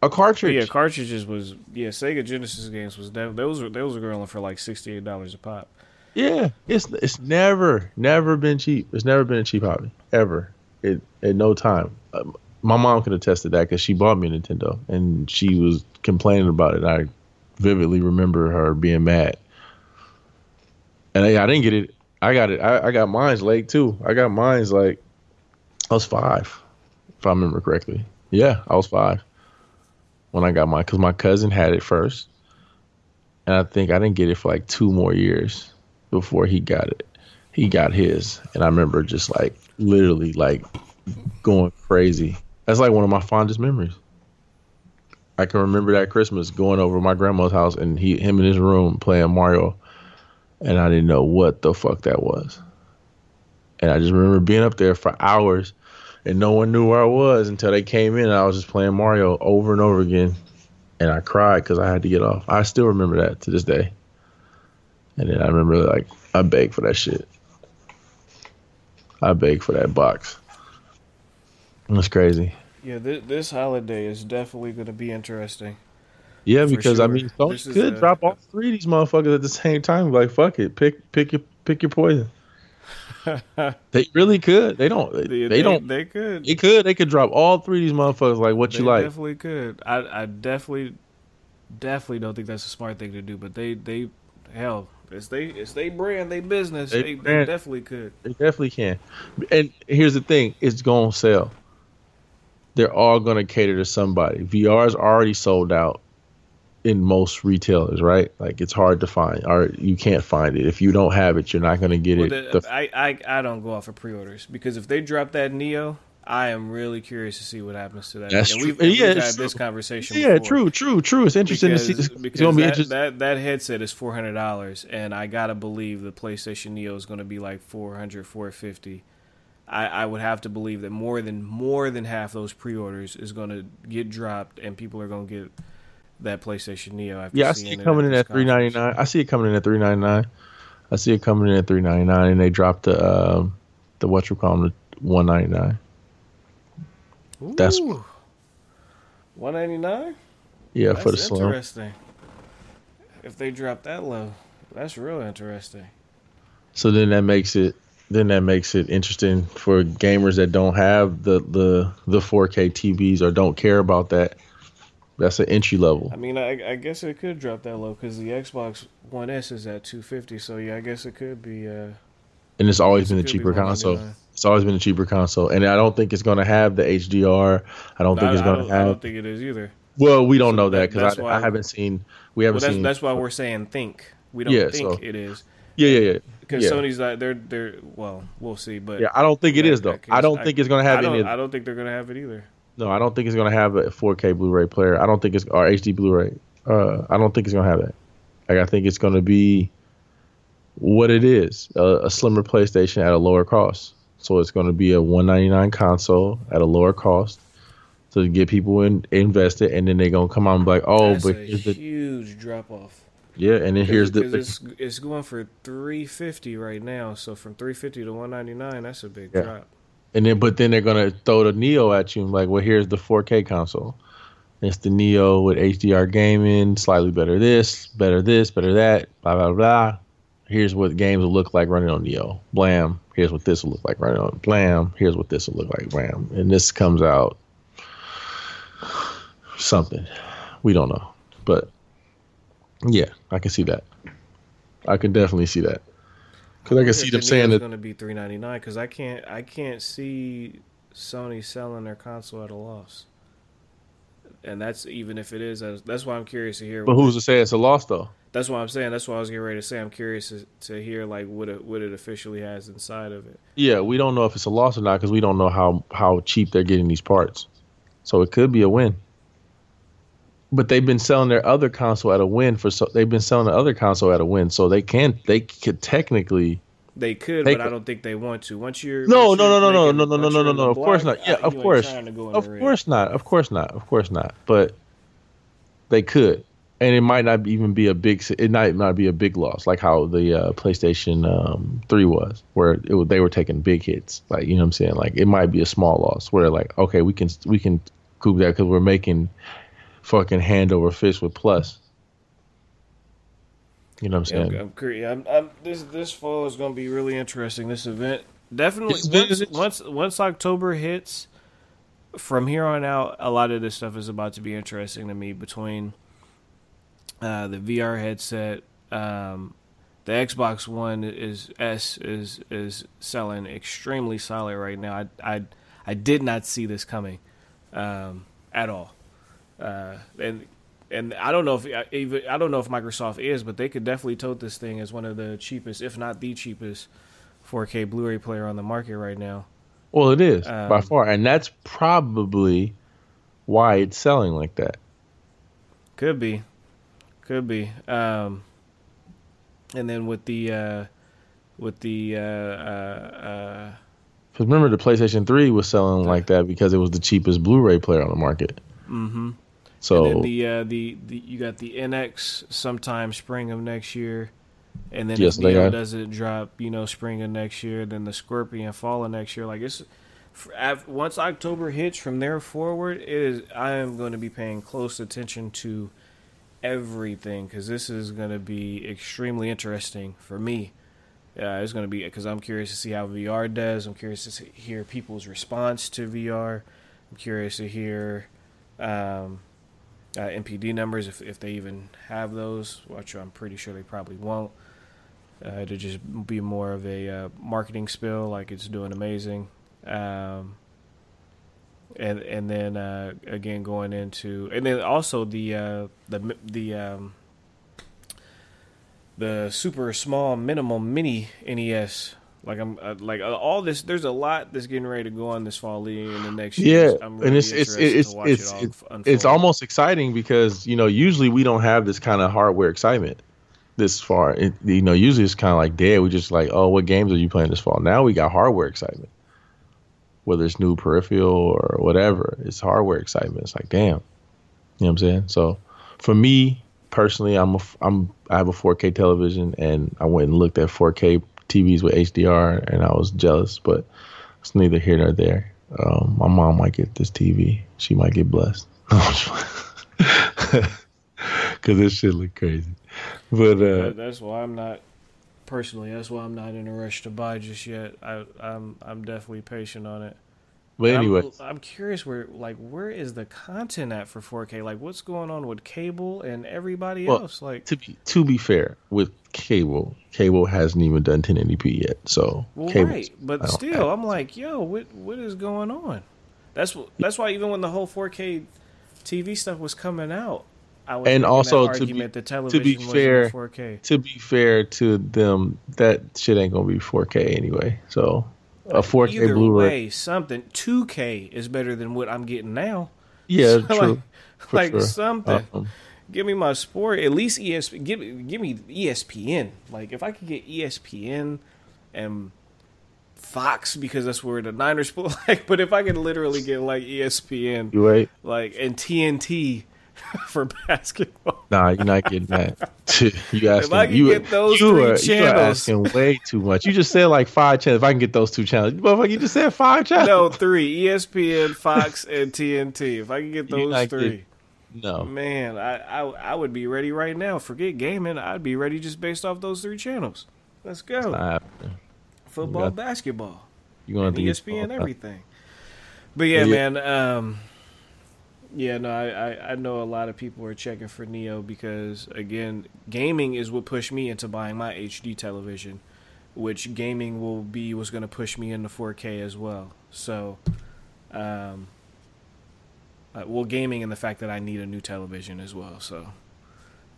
A cartridge. yeah, cartridges was yeah. Sega Genesis games was def- those were those were going for like sixty eight dollars a pop. Yeah, it's it's never never been cheap. It's never been a cheap hobby ever. It at no time. Um, my mom could attest to that because she bought me a Nintendo and she was complaining about it. I vividly remember her being mad. And I, I didn't get it. I got it. I, I got mine's late too. I got mine's like I was five, if I remember correctly. Yeah, I was five when I got mine because my cousin had it first, and I think I didn't get it for like two more years before he got it. He got his, and I remember just like literally like going crazy. That's like one of my fondest memories. I can remember that Christmas going over my grandma's house and he him in his room playing Mario, and I didn't know what the fuck that was. And I just remember being up there for hours, and no one knew where I was until they came in. and I was just playing Mario over and over again, and I cried because I had to get off. I still remember that to this day. And then I remember like I begged for that shit. I begged for that box. That's crazy. Yeah, th- this holiday is definitely going to be interesting. Yeah, because I mean, Sony could a- drop all three of these motherfuckers at the same time. Like, fuck it, pick pick your pick your poison. they really could. They don't. They, they don't. They could. They could. They could drop all three of these motherfuckers. Like, what they you like? definitely could. I I definitely definitely don't think that's a smart thing to do. But they they hell, it's they it's they brand, they business. They They, they definitely could. They definitely can. And here's the thing: it's gonna sell. They're all going to cater to somebody. VR is already sold out in most retailers, right? Like it's hard to find, or you can't find it. If you don't have it, you're not going to get Well, it. the- The- I, I I don't go off of pre-orders because if they drop that Neo, I am really curious to see what happens to that. That's and true. We've, and Yeah, we've it's had this true. conversation. yeah, before. true, true, true. It's interesting Because, to see. It's, it's because going to be that, interesting. that that headset is four hundred dollars, and I gotta believe the PlayStation Neo is going to be like 400 450 I, I would have to believe that more than more than half those pre-orders is going to get dropped, and people are going to get that PlayStation Neo. After Yeah, I see it coming in at three ninety nine. I see it coming in at three ninety nine. I see it coming in at three ninety nine, and they dropped the um, the what you call them one ninety nine. That's- one ninety nine. Yeah, That's for the slim. interesting. If they drop that low, that's real interesting. So then that makes it then that makes it interesting for gamers that don't have the the the 4K TVs or don't care about that. That's an entry level. I mean, I, I guess it could drop that low because the Xbox One S is at two fifty. So yeah, I guess it could be. Uh, and it's always been a cheaper console. It's always been a cheaper console, and I don't think it's going to have the HDR. I don't think I, it's going to have. I don't think it is either. well, we don't So know that- because I, I haven't seen. We haven't that's seen. that's why we're saying think. We don't Yeah, think so- it is yeah, yeah, yeah. Because yeah. Sony's not. They're they're well, we'll see. But Yeah, I don't think it that- is though. that I don't think it's going to have I any. I don't think they're gonna have it either. no, I don't think it's going to have a 4K Blu-ray player. I don't think it's or HD Blu-ray. Uh, I don't think it's going to have that. Like I think it's going to be what it is, a, a slimmer PlayStation at a lower cost. So it's going to be a 199 console at a lower cost to get people in invested, and then they're going to come out and be like, oh, That's but a here's the huge drop off. Yeah, and then here's the, it's it's going for three fifty right now. So from three fifty to one ninety nine, that's a big Yeah. drop. And then, but then they're gonna throw the Neo at you, and like, well, here's the 4K console. It's the Neo with HDR gaming, slightly better this, better this, better that, blah blah blah. Here's what games will look like running on Neo. Blam. Here's what this will look like running on Blam. Here's what this will look like. Blam. And this comes out something. We don't know, but yeah, I can see that. I can definitely see that because I can see them saying that it's going to be three ninety nine because I can't I can't see Sony selling their console at a loss. And that's even if it is. That's that's why I'm curious to hear. But who's to say it's a loss though? That's what I'm saying. That's what I was getting ready to say. I'm curious to, to hear like what it what it officially has inside of it. Yeah, we don't know if it's a loss or not because we don't know how how cheap they're getting these parts. So it could be a win. But they've been selling their other console at a win for so they've been selling the other console at a win, so they can they could technically. They could, but I don't think they want to. Once you're No, no, no, no, no, no, no, no, no, no, no. Of course not. Yeah, of course, trying to go in of course not. Of course not. Of course not. But they could, and it might not even be a big. It might not be a big loss, like how the uh, PlayStation um, Three was, where it, they were taking big hits. Like you know what I'm saying. Like it might be a small loss, where like okay, we can we can coup that because we're making fucking hand over fist with Plus. You know what I'm Yeah, saying? I'm, I'm, curi- I'm, I'm this this fall is going to be really interesting. This event definitely once, is- once once October hits, from here on out, a lot of this stuff is about to be interesting to me. Between uh, the VR headset, um, the Xbox One is S is is selling extremely solid right now. I I I did not see this coming um, at all, uh, and and I don't know if even I don't know if Microsoft is, but they could definitely tote this thing as one of the cheapest, if not the cheapest, 4K Blu-ray player on the market right now. Well, it is by Um, far, and that's probably why it's selling like that. Could be, could be. Um, and then with the uh, with the uh, uh, uh, Because remember, the PlayStation 3 was selling like that because it was the cheapest Blu-ray player on the market. mm-hmm. So and then the, uh, the the you got the NX sometime spring of next year, and then Yes, if Neo doesn't drop, you know, spring of next year, then the Scorpio fall of next year. Like it's once October hits, from there forward, it is I am going to be paying close attention to everything because this is going to be extremely interesting for me. Uh, it's going to be because I'm curious to see how VR does. I'm curious to see, hear people's response to VR. I'm curious to hear um, uh, NPD numbers if if they even have those, which I'm pretty sure they probably won't. Uh, it'll just be more of a uh, marketing spill, like it's doing amazing. Um, and and then uh, again going into and then also the uh, the the um, the super small minimum mini NES. Like I'm uh, like uh, all this. There's a lot that's getting ready to go on this fall league in the next yeah, year. I'm really and it's it's it's it's it it's, it's almost exciting because you know usually we don't have this kind of hardware excitement this far. It, you know, usually it's kind of like dead. We just like, oh, what games are you playing this fall? Now we got hardware excitement, whether it's new peripheral or whatever. It's hardware excitement. It's like, damn, you know what I'm saying? So, for me personally, I'm a, I'm I have a 4K television, and I went and looked at 4K TVs with HDR, and I was jealous, but it's neither here nor there. Um, my mom might get this TV. She might get blessed. Because this shit look crazy. But uh, that's why I'm not personally. That's why I'm not in a rush to buy just yet. I, I'm I'm definitely patient on it. But anyway, I'm, I'm, curious where like where is the content at for 4K? Like what's going on with cable and everybody well, else? Like to be to be fair, with cable, cable hasn't even done 1080p yet. So well, right, but still, I'm like, yo, what what is going on? That's that's why even when the whole 4K TV stuff was coming out, I was and also to be, to be fair, 4K. to be fair to them, that shit ain't gonna be 4K anyway. So a 4K Either Blu-ray, way, something 2K is better than what I'm getting now. Yeah, so true. Like, like sure. something. Um, give me my sport. At least ESP. Give give me ESPN. Like if I could get ESPN and Fox because that's where the Niners play. Like, but if I could literally get like ESPN, you right? Like and TNT for basketball. Nah, you're not getting that. you asking? If I can you, get those you three are, channels, you are asking way too much. You just said like five channels. If I can get those two channels, motherfucker, you just said five channels. No, three: ESPN, Fox, and TNT. If I can get those three. no, man, I, I I would be ready right now. Forget gaming. I'd be ready just based off those three channels. Let's go. Football, got, basketball. You gonna ESPN, everything. But yeah, yeah, man. Um, yeah, no, I, I, know a lot of people are checking for Neo because again, gaming is what pushed me into buying my HD television, which gaming will be what's going to push me into 4K as well. So, um, uh, well, gaming and the fact that I need a new television as well. So,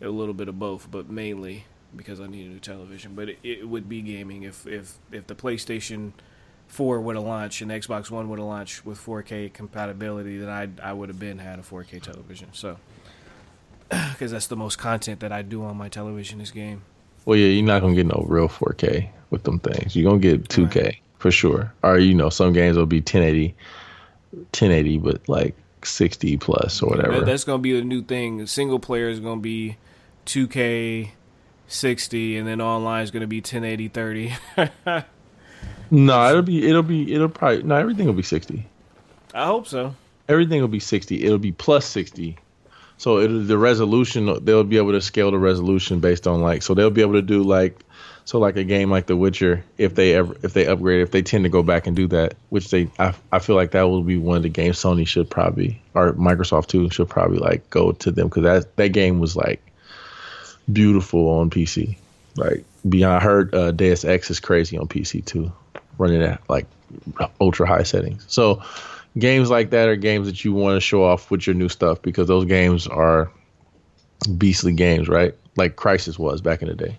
a little bit of both, but mainly because I need a new television. But it, it would be gaming if if if the PlayStation four would have launched and Xbox One would have launched with 4K compatibility, then I I would have been had a 4K television. So, because that's the most content that I do on my television is game. Well, yeah, you're not gonna get no real 4K with them things. You're gonna get 2K right. for sure, or you know, some games will be 1080, 1080, but like 60 plus or whatever. That's gonna be the new thing. Single player is gonna be 2K. 60 and then online is going to be 1080 30 No, it'll be it'll be it'll probably no everything will be sixty. I hope so. Everything will be sixty. It'll be plus sixty. So it the resolution they'll be able to scale the resolution based on like so they'll be able to do like so like a game like The Witcher if they ever if they upgrade if they tend to go back and do that which they I, I feel like that will be one of the games Sony should probably or Microsoft too should probably like go to them because that that game was like beautiful on PC like beyond I heard uh, Deus Ex is crazy on PC too running at like ultra high settings. So games like that are games that you want to show off with your new stuff because those games are beastly games, right? Like Crysis was back in the day.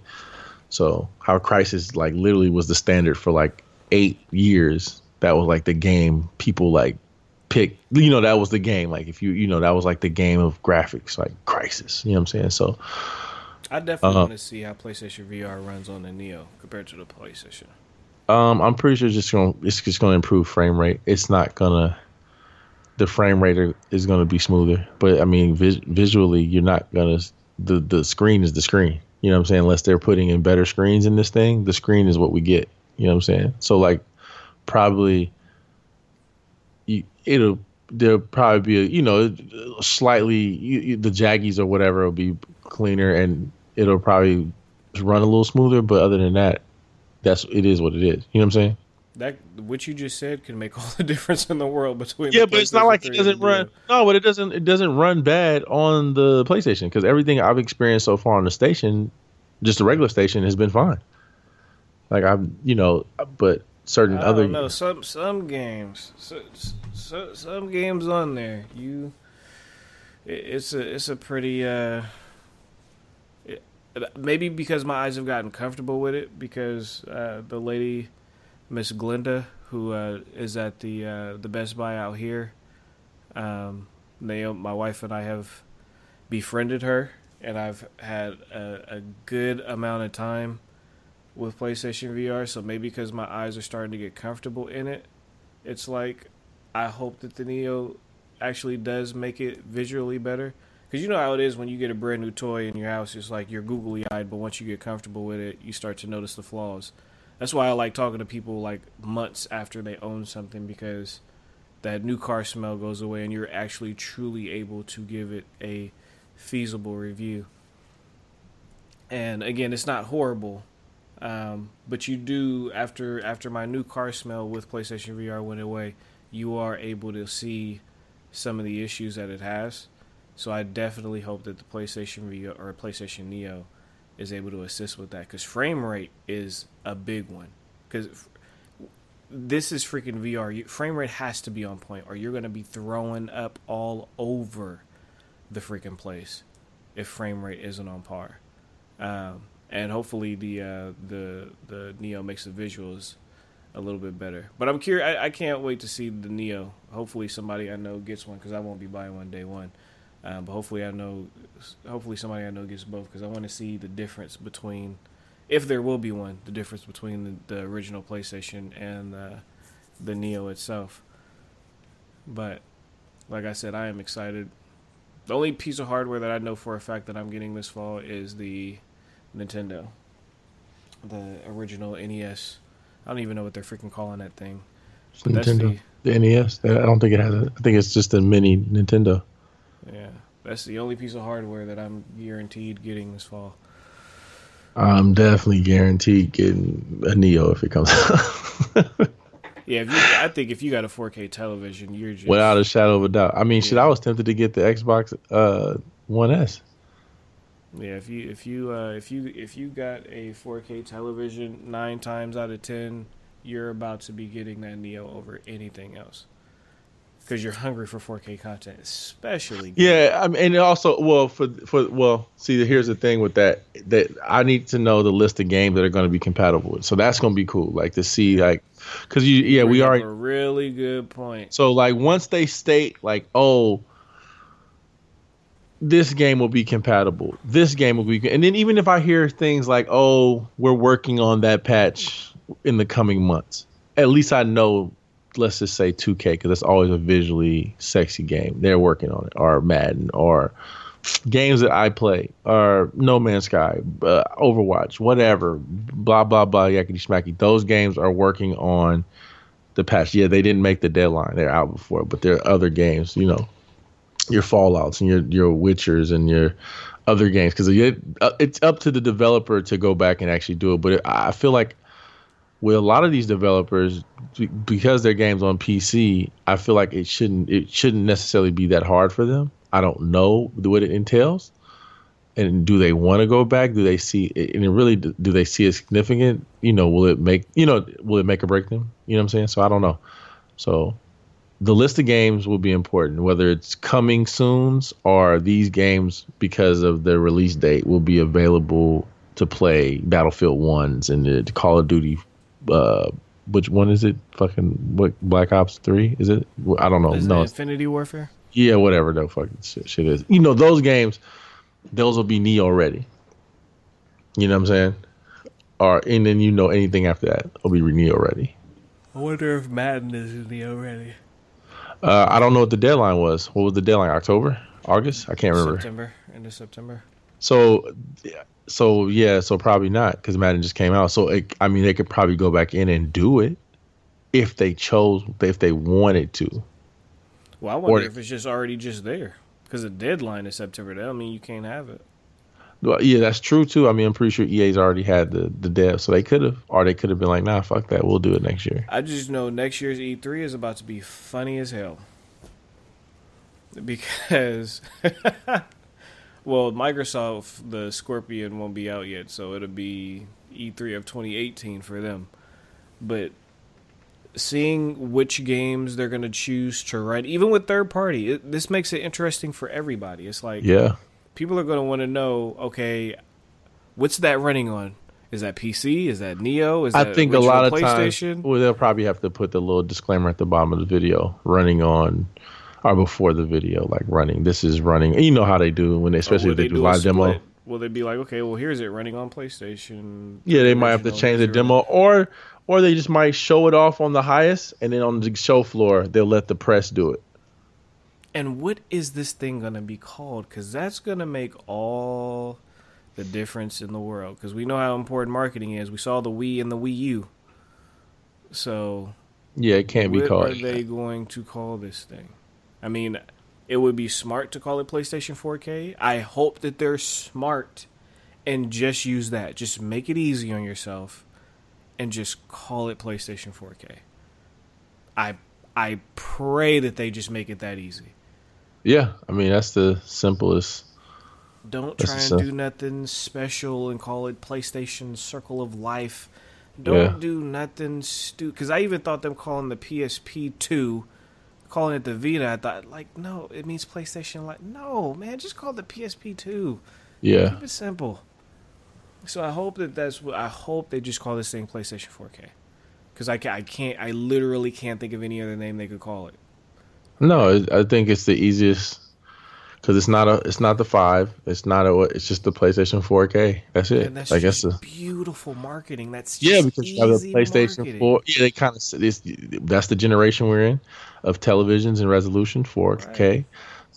So how Crysis like literally was the standard for like eight years. That was like the game people like pick. You know, that was the game. Like if you you know that was like the game of graphics, like Crysis. You know what I'm saying? So I definitely uh, want to see how PlayStation VR runs on the Neo compared to the PlayStation. Um, I'm pretty sure it's just gonna it's just gonna improve frame rate. It's not gonna the frame rate is gonna be smoother, but I mean vis- visually you're not gonna the the screen is the screen. You know what I'm saying? Unless they're putting in better screens in this thing, the screen is what we get. You know what I'm saying? So like probably you, it'll there'll probably be a, you know slightly you, the jaggies or whatever will be cleaner and it'll probably run a little smoother. But other than that, that's it is what it is. You know what I'm saying? That what you just said can make all the difference in the world between. Yeah, but it's not like it doesn't run. No, but it doesn't. It doesn't run bad on the PlayStation because everything I've experienced so far on the station, just the regular station, has been fine. Like I'm, you know, but certain I other. don't know some some games, so, so, some games on there. You, it, it's a it's a pretty uh, it, maybe because my eyes have gotten comfortable with it because uh, the lady, Miss Glinda, who uh, is at the uh, the Best Buy out here, um, Naomi, my wife and I have befriended her, and I've had a, a good amount of time with PlayStation VR. So maybe because my eyes are starting to get comfortable in it, it's like I hope that the Neo actually does make it visually better. Because you know how it is when you get a brand new toy in your house, it's like you're googly eyed, but once you get comfortable with it, you start to notice the flaws. That's why I like talking to people like months after they own something because that new car smell goes away and you're actually truly able to give it a feasible review. And again, it's not horrible, um, but you do after after my new car smell with PlayStation VR went away, you are able to see some of the issues that it has. So I definitely hope that the PlayStation VR or PlayStation Neo is able to assist with that because frame rate is a big one. Because this is freaking VR. frame rate has to be on point, or you're gonna be throwing up all over the freaking place if frame rate isn't on par. Um, and hopefully the uh, the the Neo makes the visuals a little bit better. But I'm curious. I, I can't wait to see the Neo. Hopefully somebody I know gets one because I won't be buying one day one. Um, but hopefully I know. Hopefully somebody I know gets both because I want to see the difference between, if there will be one, the difference between the, the original PlayStation and uh, the Neo itself. But like I said, I am excited. The only piece of hardware that I know for a fact that I'm getting this fall is the Nintendo, the original NES. I don't even know what they're freaking calling that thing. Nintendo, the, the, NES. I don't think it has it. I think it's just a mini Nintendo. Yeah, that's the only piece of hardware that I'm guaranteed getting this fall. I'm definitely guaranteed getting a Neo if it comes out. yeah, if you, I think if you got a 4K television, you're just without a shadow of a doubt. I mean, yeah. shit, I was tempted to get the Xbox uh, One S. Yeah, if you if you uh, if you if you got a 4K television, nine times out of ten, you're about to be getting that Neo over anything else because you're hungry for 4K content, especially. Yeah, I mean, and also, well, for for well, see, here's the thing with that that I need to know the list of games that are going to be compatible with. So that's going to be cool, like to see like because you yeah we are a really good point. So like once they state like oh this game will be compatible. This game will be, and then even if I hear things like, "Oh, we're working on that patch in the coming months," at least I know. Let's just say 2K because it's always a visually sexy game. They're working on it, or Madden, or games that I play, or No Man's Sky, uh, Overwatch, whatever. Blah blah blah. Yakety smacky. Those games are working on the patch. Yeah, they didn't make the deadline. They're out before, but there are other games, you know, your Fallout's and your your Witchers and your other games because it, uh, it's up to the developer to go back and actually do it. But it, I feel like with a lot of these developers, because their games on PC, I feel like it shouldn't it shouldn't necessarily be that hard for them. I don't know what it entails, and do they want to go back? Do they see and it really do they see it significant? You know, will it make you know will it make or break them? You know what I'm saying? So I don't know. So the list of games will be important, whether it's coming soons or these games because of their release date will be available to play Battlefield ones and the Call of Duty. Uh, which one is it? Fucking what? Black Ops Three? Is it? I don't know. Is no, Infinity Warfare. Yeah, whatever the fucking shit, shit is. You know those games, those will be Neo ready. You know what I'm saying? Or and then you know anything after that will be Neo ready. I wonder if Madden is Neo ready. Uh, I don't know what the deadline was. What was the deadline? October, August? I can't remember. September, end of September. So, so yeah, so probably not because Madden just came out. So it, I mean, they could probably go back in and do it if they chose, if they wanted to. Well, I wonder or, if it's just already just there because the deadline is September. That don't mean you can't have it. Well, yeah, that's true too. I mean, I'm pretty sure EA's already had the the dev, so they could have, or they could have been like, "Nah, fuck that, we'll do it next year." I just know next year's E3 is about to be funny as hell because, well, Microsoft the Scorpio won't be out yet, so it'll be E3 of 2018 for them. But seeing which games they're going to choose to run, even with third party, it, this makes it interesting for everybody. It's like Yeah. people are going to want to know, okay, what's that running on? Is that PC? Is that Neo? Is that I think a lot of PlayStation? times, well, they'll probably have to put the little disclaimer at the bottom of the video, running on, or before the video, like running. This is running. You know how they do when they, oh, especially if they, do a live demo. Will they be like, okay, well, here's it running on PlayStation? Yeah, they might have to change the demo, or or they just might show it off on the highest, and then on the show floor they'll let the press do it. And what is this thing going to be called? Because that's going to make all the difference in the world. Because we know how important marketing is. We saw the Wii and the Wii U. So, Yeah, it can't be called. what are they going to call this thing? I mean, it would be smart to call it PlayStation 4K. I hope that they're smart and just use that. Just make it easy on yourself and just call it PlayStation 4K. I I pray that they just make it that easy. Yeah, I mean that's the simplest. Don't try and do nothing special and call it PlayStation Circle of Life. Don't Yeah. do nothing stupid. Because I even thought them calling the PSP two, calling it the Vita. I thought like, no, it means PlayStation. Like, no, man, just call it the PSP two. Yeah, Keep it simple. So I hope that that's what I hope they just call this thing PlayStation 4K. Because I, ca- I can't, I literally can't think of any other name they could call it. no, I think it's the easiest because it's not a, it's not the five, it's not a, it's just the PlayStation 4K. That's it. And that's I guess beautiful marketing. That's yeah, because you have the PlayStation marketing. 4. Yeah, they kind of this. That's the generation we're in of televisions and resolution 4K. Right.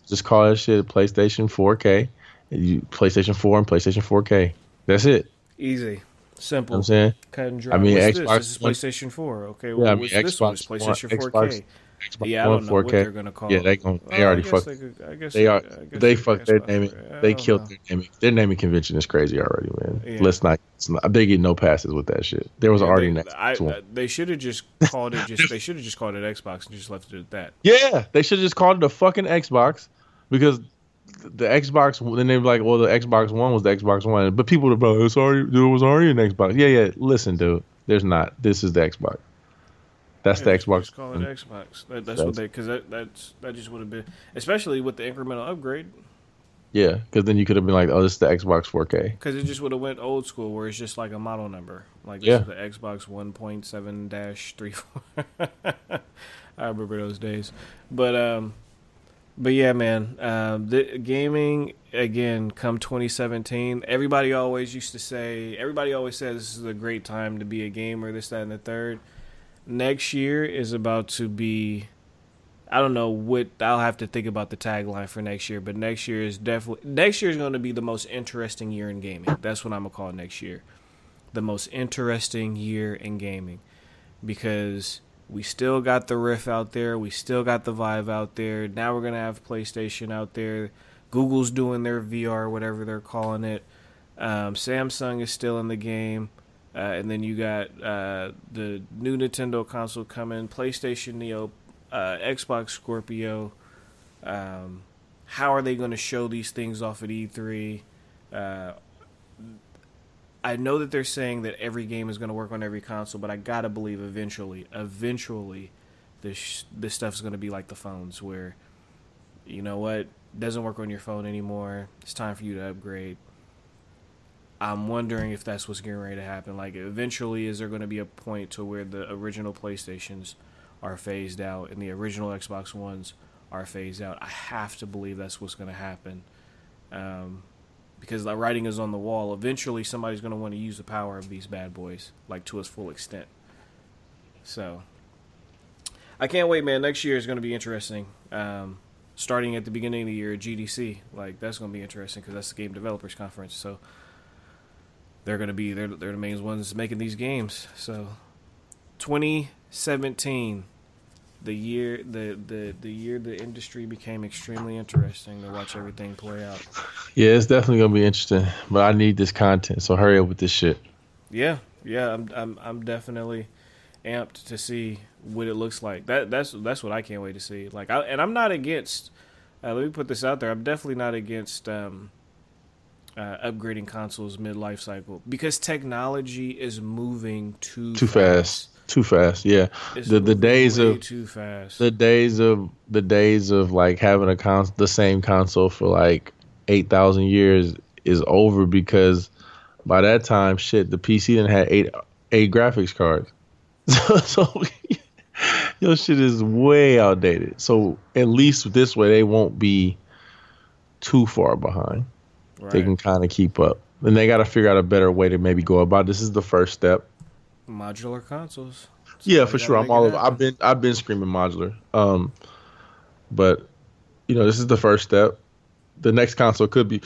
Just call that shit a PlayStation 4K. You PlayStation 4 and PlayStation 4K. That's it. Easy, You know simple, I'm saying. cut and dry. I mean, what's Xbox this? This is PlayStation Four. Okay, Yeah, I mean, what's this one? It's Xbox PlayStation Four Xbox- K. Xbox Yeah, I One don't know 4K. they're gonna call. Yeah, it. they gon- they Well, I already guess fucked- They, could, I guess They are. I They could fucked their naming. for They killed know. their naming. Their naming convention is crazy already, man. Yeah. Let's not, let's not. They get no passes with that shit. There was Yeah, already they, next I, one. Uh, they should have just called it. Just they should have just called it Xbox and just left it at that. Yeah, they should have just called it a fucking Xbox because the Xbox. Then they were like, well, the Xbox One was the Xbox One, but people were like, it's already there was already an Xbox. Yeah, yeah. Listen, dude, there's not. This is the Xbox. That's the Xbox. Just call it Xbox. That, that's what they because that that's that just would have been especially with the incremental upgrade Yeah, because then you could have been like, oh, this is the Xbox 4K. because it just would have went old school where it's just like a model number like this Yeah. is the Xbox one point seven dash three four. I remember those days, but um, but yeah, man, um, the gaming again come 2017. Everybody always used to say, everybody always says this is a great time to be a gamer, this, that, and the third. Next year is about to be I don't know what I'll have to think about the tagline for next year, but next year is definitely next year is going to be the most interesting year in gaming. That's what I'm gonna call next year, the most interesting year in gaming, because we still got the Rift out there, we still got the Vive out there. Now we're gonna have PlayStation out there. Google's doing their VR, whatever they're calling it. Um, Samsung is still in the game. Uh, and then you got uh, the new Nintendo console coming, PlayStation Neo, uh, Xbox Scorpio. Um, how are they going to show these things off at E3? Uh, I know that they're saying that every game is going to work on every console, but I gotta believe eventually, eventually, this this stuff is going to be like the phones, where you know what doesn't work on your phone anymore. It's time for you to upgrade. I'm wondering if that's what's getting ready to happen. Like, eventually, is there going to be a point to where the original PlayStations are phased out and the original Xbox Ones are phased out? I have to believe that's what's going to happen. Um, because the writing is on the wall. Eventually, somebody's going to want to use the power of these bad boys, like to its full extent. So, I can't wait, man. Next year is going to be interesting. Um, starting at the beginning of the year, GDC, like that's going to be interesting because that's the Game Developers Conference. So, they're going to be they're they're the main ones making these games. So, 2017, the year the the the year the industry became extremely interesting to watch everything play out. Yeah, it's definitely gonna be interesting. But I need this content, so hurry up with this shit. Yeah, yeah, I'm I'm I'm definitely amped to see what it looks like. That that's that's what I can't wait to see. Like, I, and I'm not against. Uh, let me put this out there. I'm definitely not against um, uh, upgrading consoles mid life cycle because technology is moving too Too fast. too fast. Yeah, It's the the days of too fast. the days of the days of like having a cons the same console for like eight thousand years is over because by that time, shit, the PC then had eight eight graphics cards. So, so your shit is way outdated. So at least this way they won't be too far behind. Right. They can kind of keep up. And they got to figure out a better way to maybe go about. This is the first step. modular consoles. Yeah, for sure. I'm all it over. I've been I've been screaming modular. Um, but you know, this is the first step. The next console could be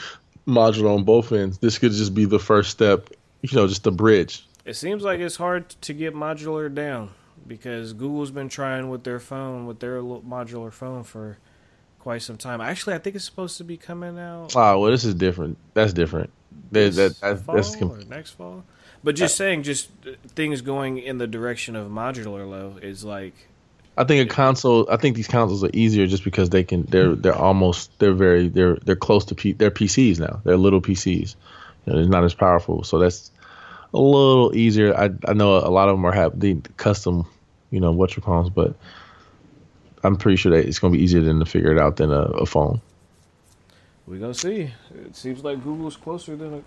modular on both ends. This could just be the first step. You know, just the bridge. It seems like it's hard to get modular down because Google's been trying with their phone, with their little modular phone for quite some time. Actually, I think it's supposed to be coming out Oh well, this is different. That's different. This that, that fall that's com- or next fall. But just saying, just uh, things going in the direction of modular low is like I think a console. I think these consoles are easier just because they can. They're they're almost. They're very. They're they're close to. P, they're PCs now. They're little PCs. You know, they're not as powerful. So that's a little easier. I I know a lot of them are have the custom. You know what you call but I'm pretty sure that it's going to be easier than to figure it out than a, a phone. We're gonna see. It seems like Google's closer than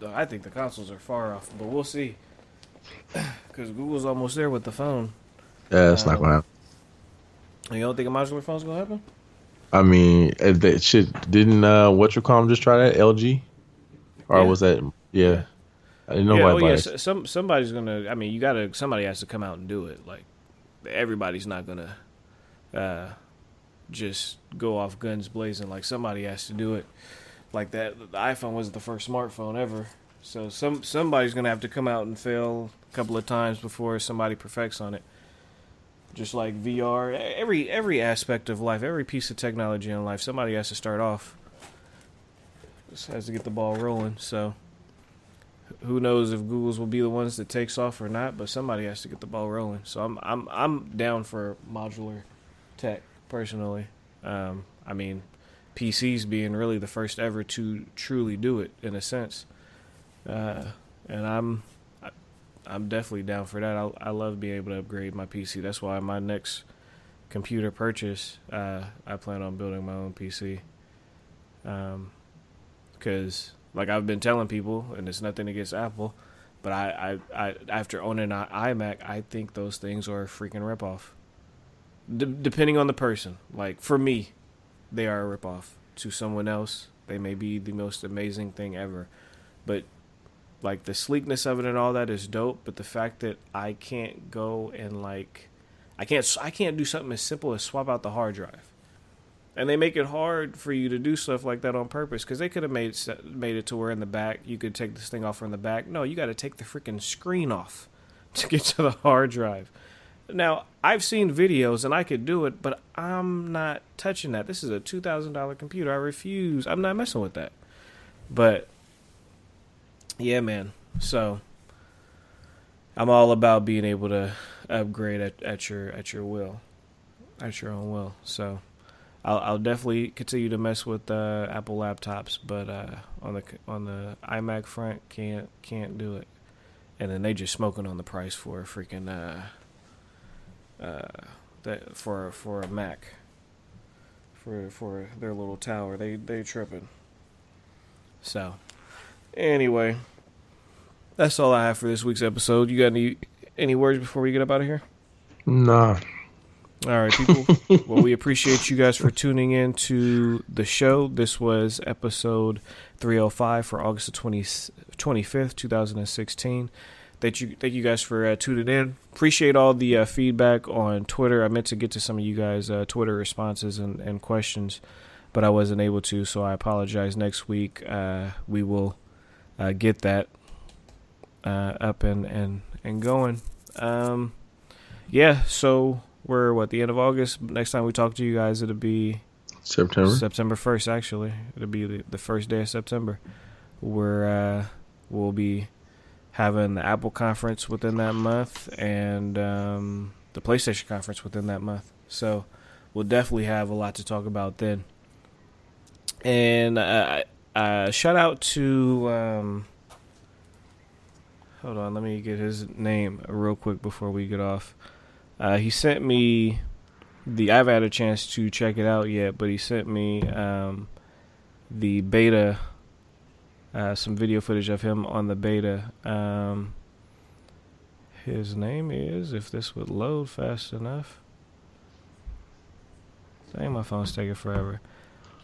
a, I think the consoles are far off, but we'll see. Because Google's almost there with the phone. Yeah, it's not Um, going to happen. You don't think a modular phone's gonna happen? I mean, if that shit didn't uh, what you call them just try that LG, or Yeah. was that yeah? I didn't know yeah, oh, yeah. Some somebody's gonna. I mean, you gotta. Somebody has to come out and do it. Like everybody's not gonna uh, just go off guns blazing. Like somebody has to do it. Like that. The iPhone wasn't the first smartphone ever. So some somebody's gonna have to come out and fail a couple of times before somebody perfects on it. Just like VR, every every aspect of life, every piece of technology in life, somebody has to start off. Just has to get the ball rolling. So who knows if Google's will be the ones that takes off or not, but somebody has to get the ball rolling. So I'm I'm I'm down for modular tech personally. Um, I mean, PCs being really the first ever to truly do it in a sense, uh, and I'm I'm definitely down for that. I I love being able to upgrade my PC. That's why my next computer purchase, uh, I plan on building my own PC. Um, because like I've been telling people, and it's nothing against Apple, but I, I, I after owning an iMac, I think those things are a freaking ripoff. D- depending on the person, like for me, they are a ripoff. To someone else, they may be the most amazing thing ever, but like the sleekness of it and all that is dope. But the fact that I can't go and like, I can't I can't do something as simple as swap out the hard drive and they make it hard for you to do stuff like that on purpose because they could have made made it to where in the back you could take this thing off from the back. No, you got to take the freaking screen off to get to the hard drive. Now I've seen videos and I could do it, but I'm not touching that. This is a two thousand dollar computer. I refuse. I'm not messing with that. But yeah, man. So I'm all about being able to upgrade at, at your at your will, at your own will. So. I'll, I'll definitely continue to mess with uh, Apple laptops, but uh, on the on the iMac front, can't can't do it. And then they just smoking on the price for a freaking uh, uh, that for for a Mac for for their little tower. They they tripping. So, anyway, that's all I have for this week's episode. You got any any words before we get up out of here? Nah, All right, people. well, we appreciate you guys for tuning in to the show. This was episode 305 for August the 20, 25th, 2016. Thank you, thank you guys for uh, tuning in. Appreciate all the uh, feedback on Twitter. I meant to get to some of you guys' uh, Twitter responses and, and questions, but I wasn't able to, so I apologize. Next week, uh, we will uh, get that uh, up and, and, and going. Um, yeah, so we're what the end of August. Next time we talk to you guys, it'll be September. September first. Actually, it'll be the, the first day of September. Where uh, we'll be having the Apple conference within that month and um, the PlayStation conference within that month. So we'll definitely have a lot to talk about then. And uh, uh, shout out to um, hold on, let me get his name real quick before we get off. Uh, he sent me the. I've had a chance to check it out yet, but he sent me um, the beta, uh, some video footage of him on the beta. Um, his name is, if this would load fast enough. Dang, my phone's taking forever.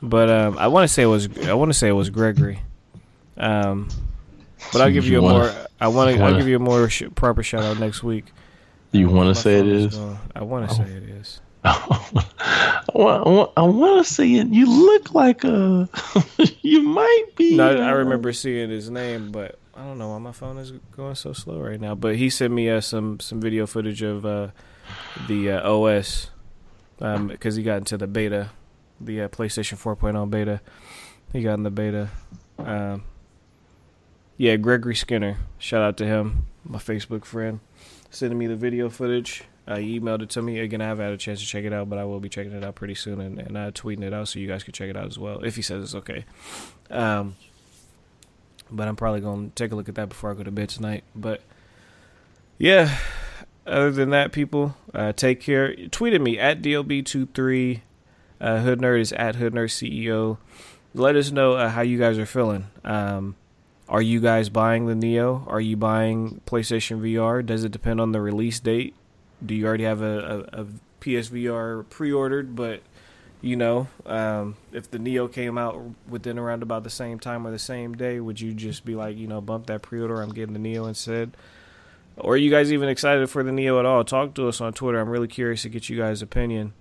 But um, I want to say it was. I want to say it was Gregory. Um, but I'll give you, you a wanna, more. I want to. I'll give you a more sh- proper shout out next week. You want to say it is? Going. I want to oh. say it is. I want, I want, to see it. You look like a. you might be. No, I remember seeing his name, but I don't know why my phone is going so slow right now. But he sent me uh, some some video footage of uh, the uh, OS because um, he got into the beta, the uh, PlayStation 4.0 beta. He got in the beta. Um, yeah, Gregory Skinner. Shout out to him, my Facebook friend, sending me the video footage. Uh, he emailed it to me. Again, I haven't had a chance to check it out, but I will be checking it out pretty soon and, and uh, tweeting it out so you guys can check it out as well, if he says it's okay. Um, but I'm probably to take a look at that before I go to bed tonight. But yeah, other than that, people, uh, take care. Tweet at me at DLB23. Uh, Hoodnerd is at Hood Nerd CEO. Let us know uh, how you guys are feeling. Um, are you guys buying the Neo? Are you buying PlayStation VR? Does it depend on the release date? Do you already have a, a, a PSVR pre-ordered? But you know, um, if the Neo came out within around about the same time or the same day, would you just be like, you know, bump that pre-order? I'm getting the Neo instead. Or are you guys even excited for the Neo at all? Talk to us on Twitter. I'm really curious to get you guys' opinion.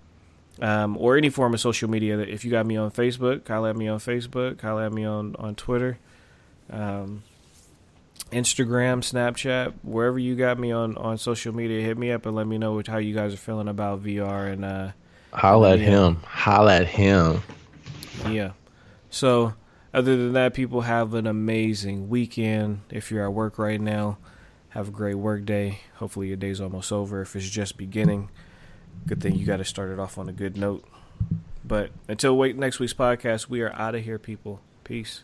Um, or any form of social media. If you got me on Facebook, call at me on Facebook, call at me on, on Twitter um, Instagram, Snapchat, wherever you got me on, on social media, hit me up and let me know how you guys are feeling about VR and uh, holla at him, holla at him. Yeah. So, other than that, people have an amazing weekend. If you're at work right now, have a great work day. Hopefully, your day's almost over. If it's just beginning, good thing you got to start it off on a good note. But until wait next week's podcast, we are out of here, people. Peace.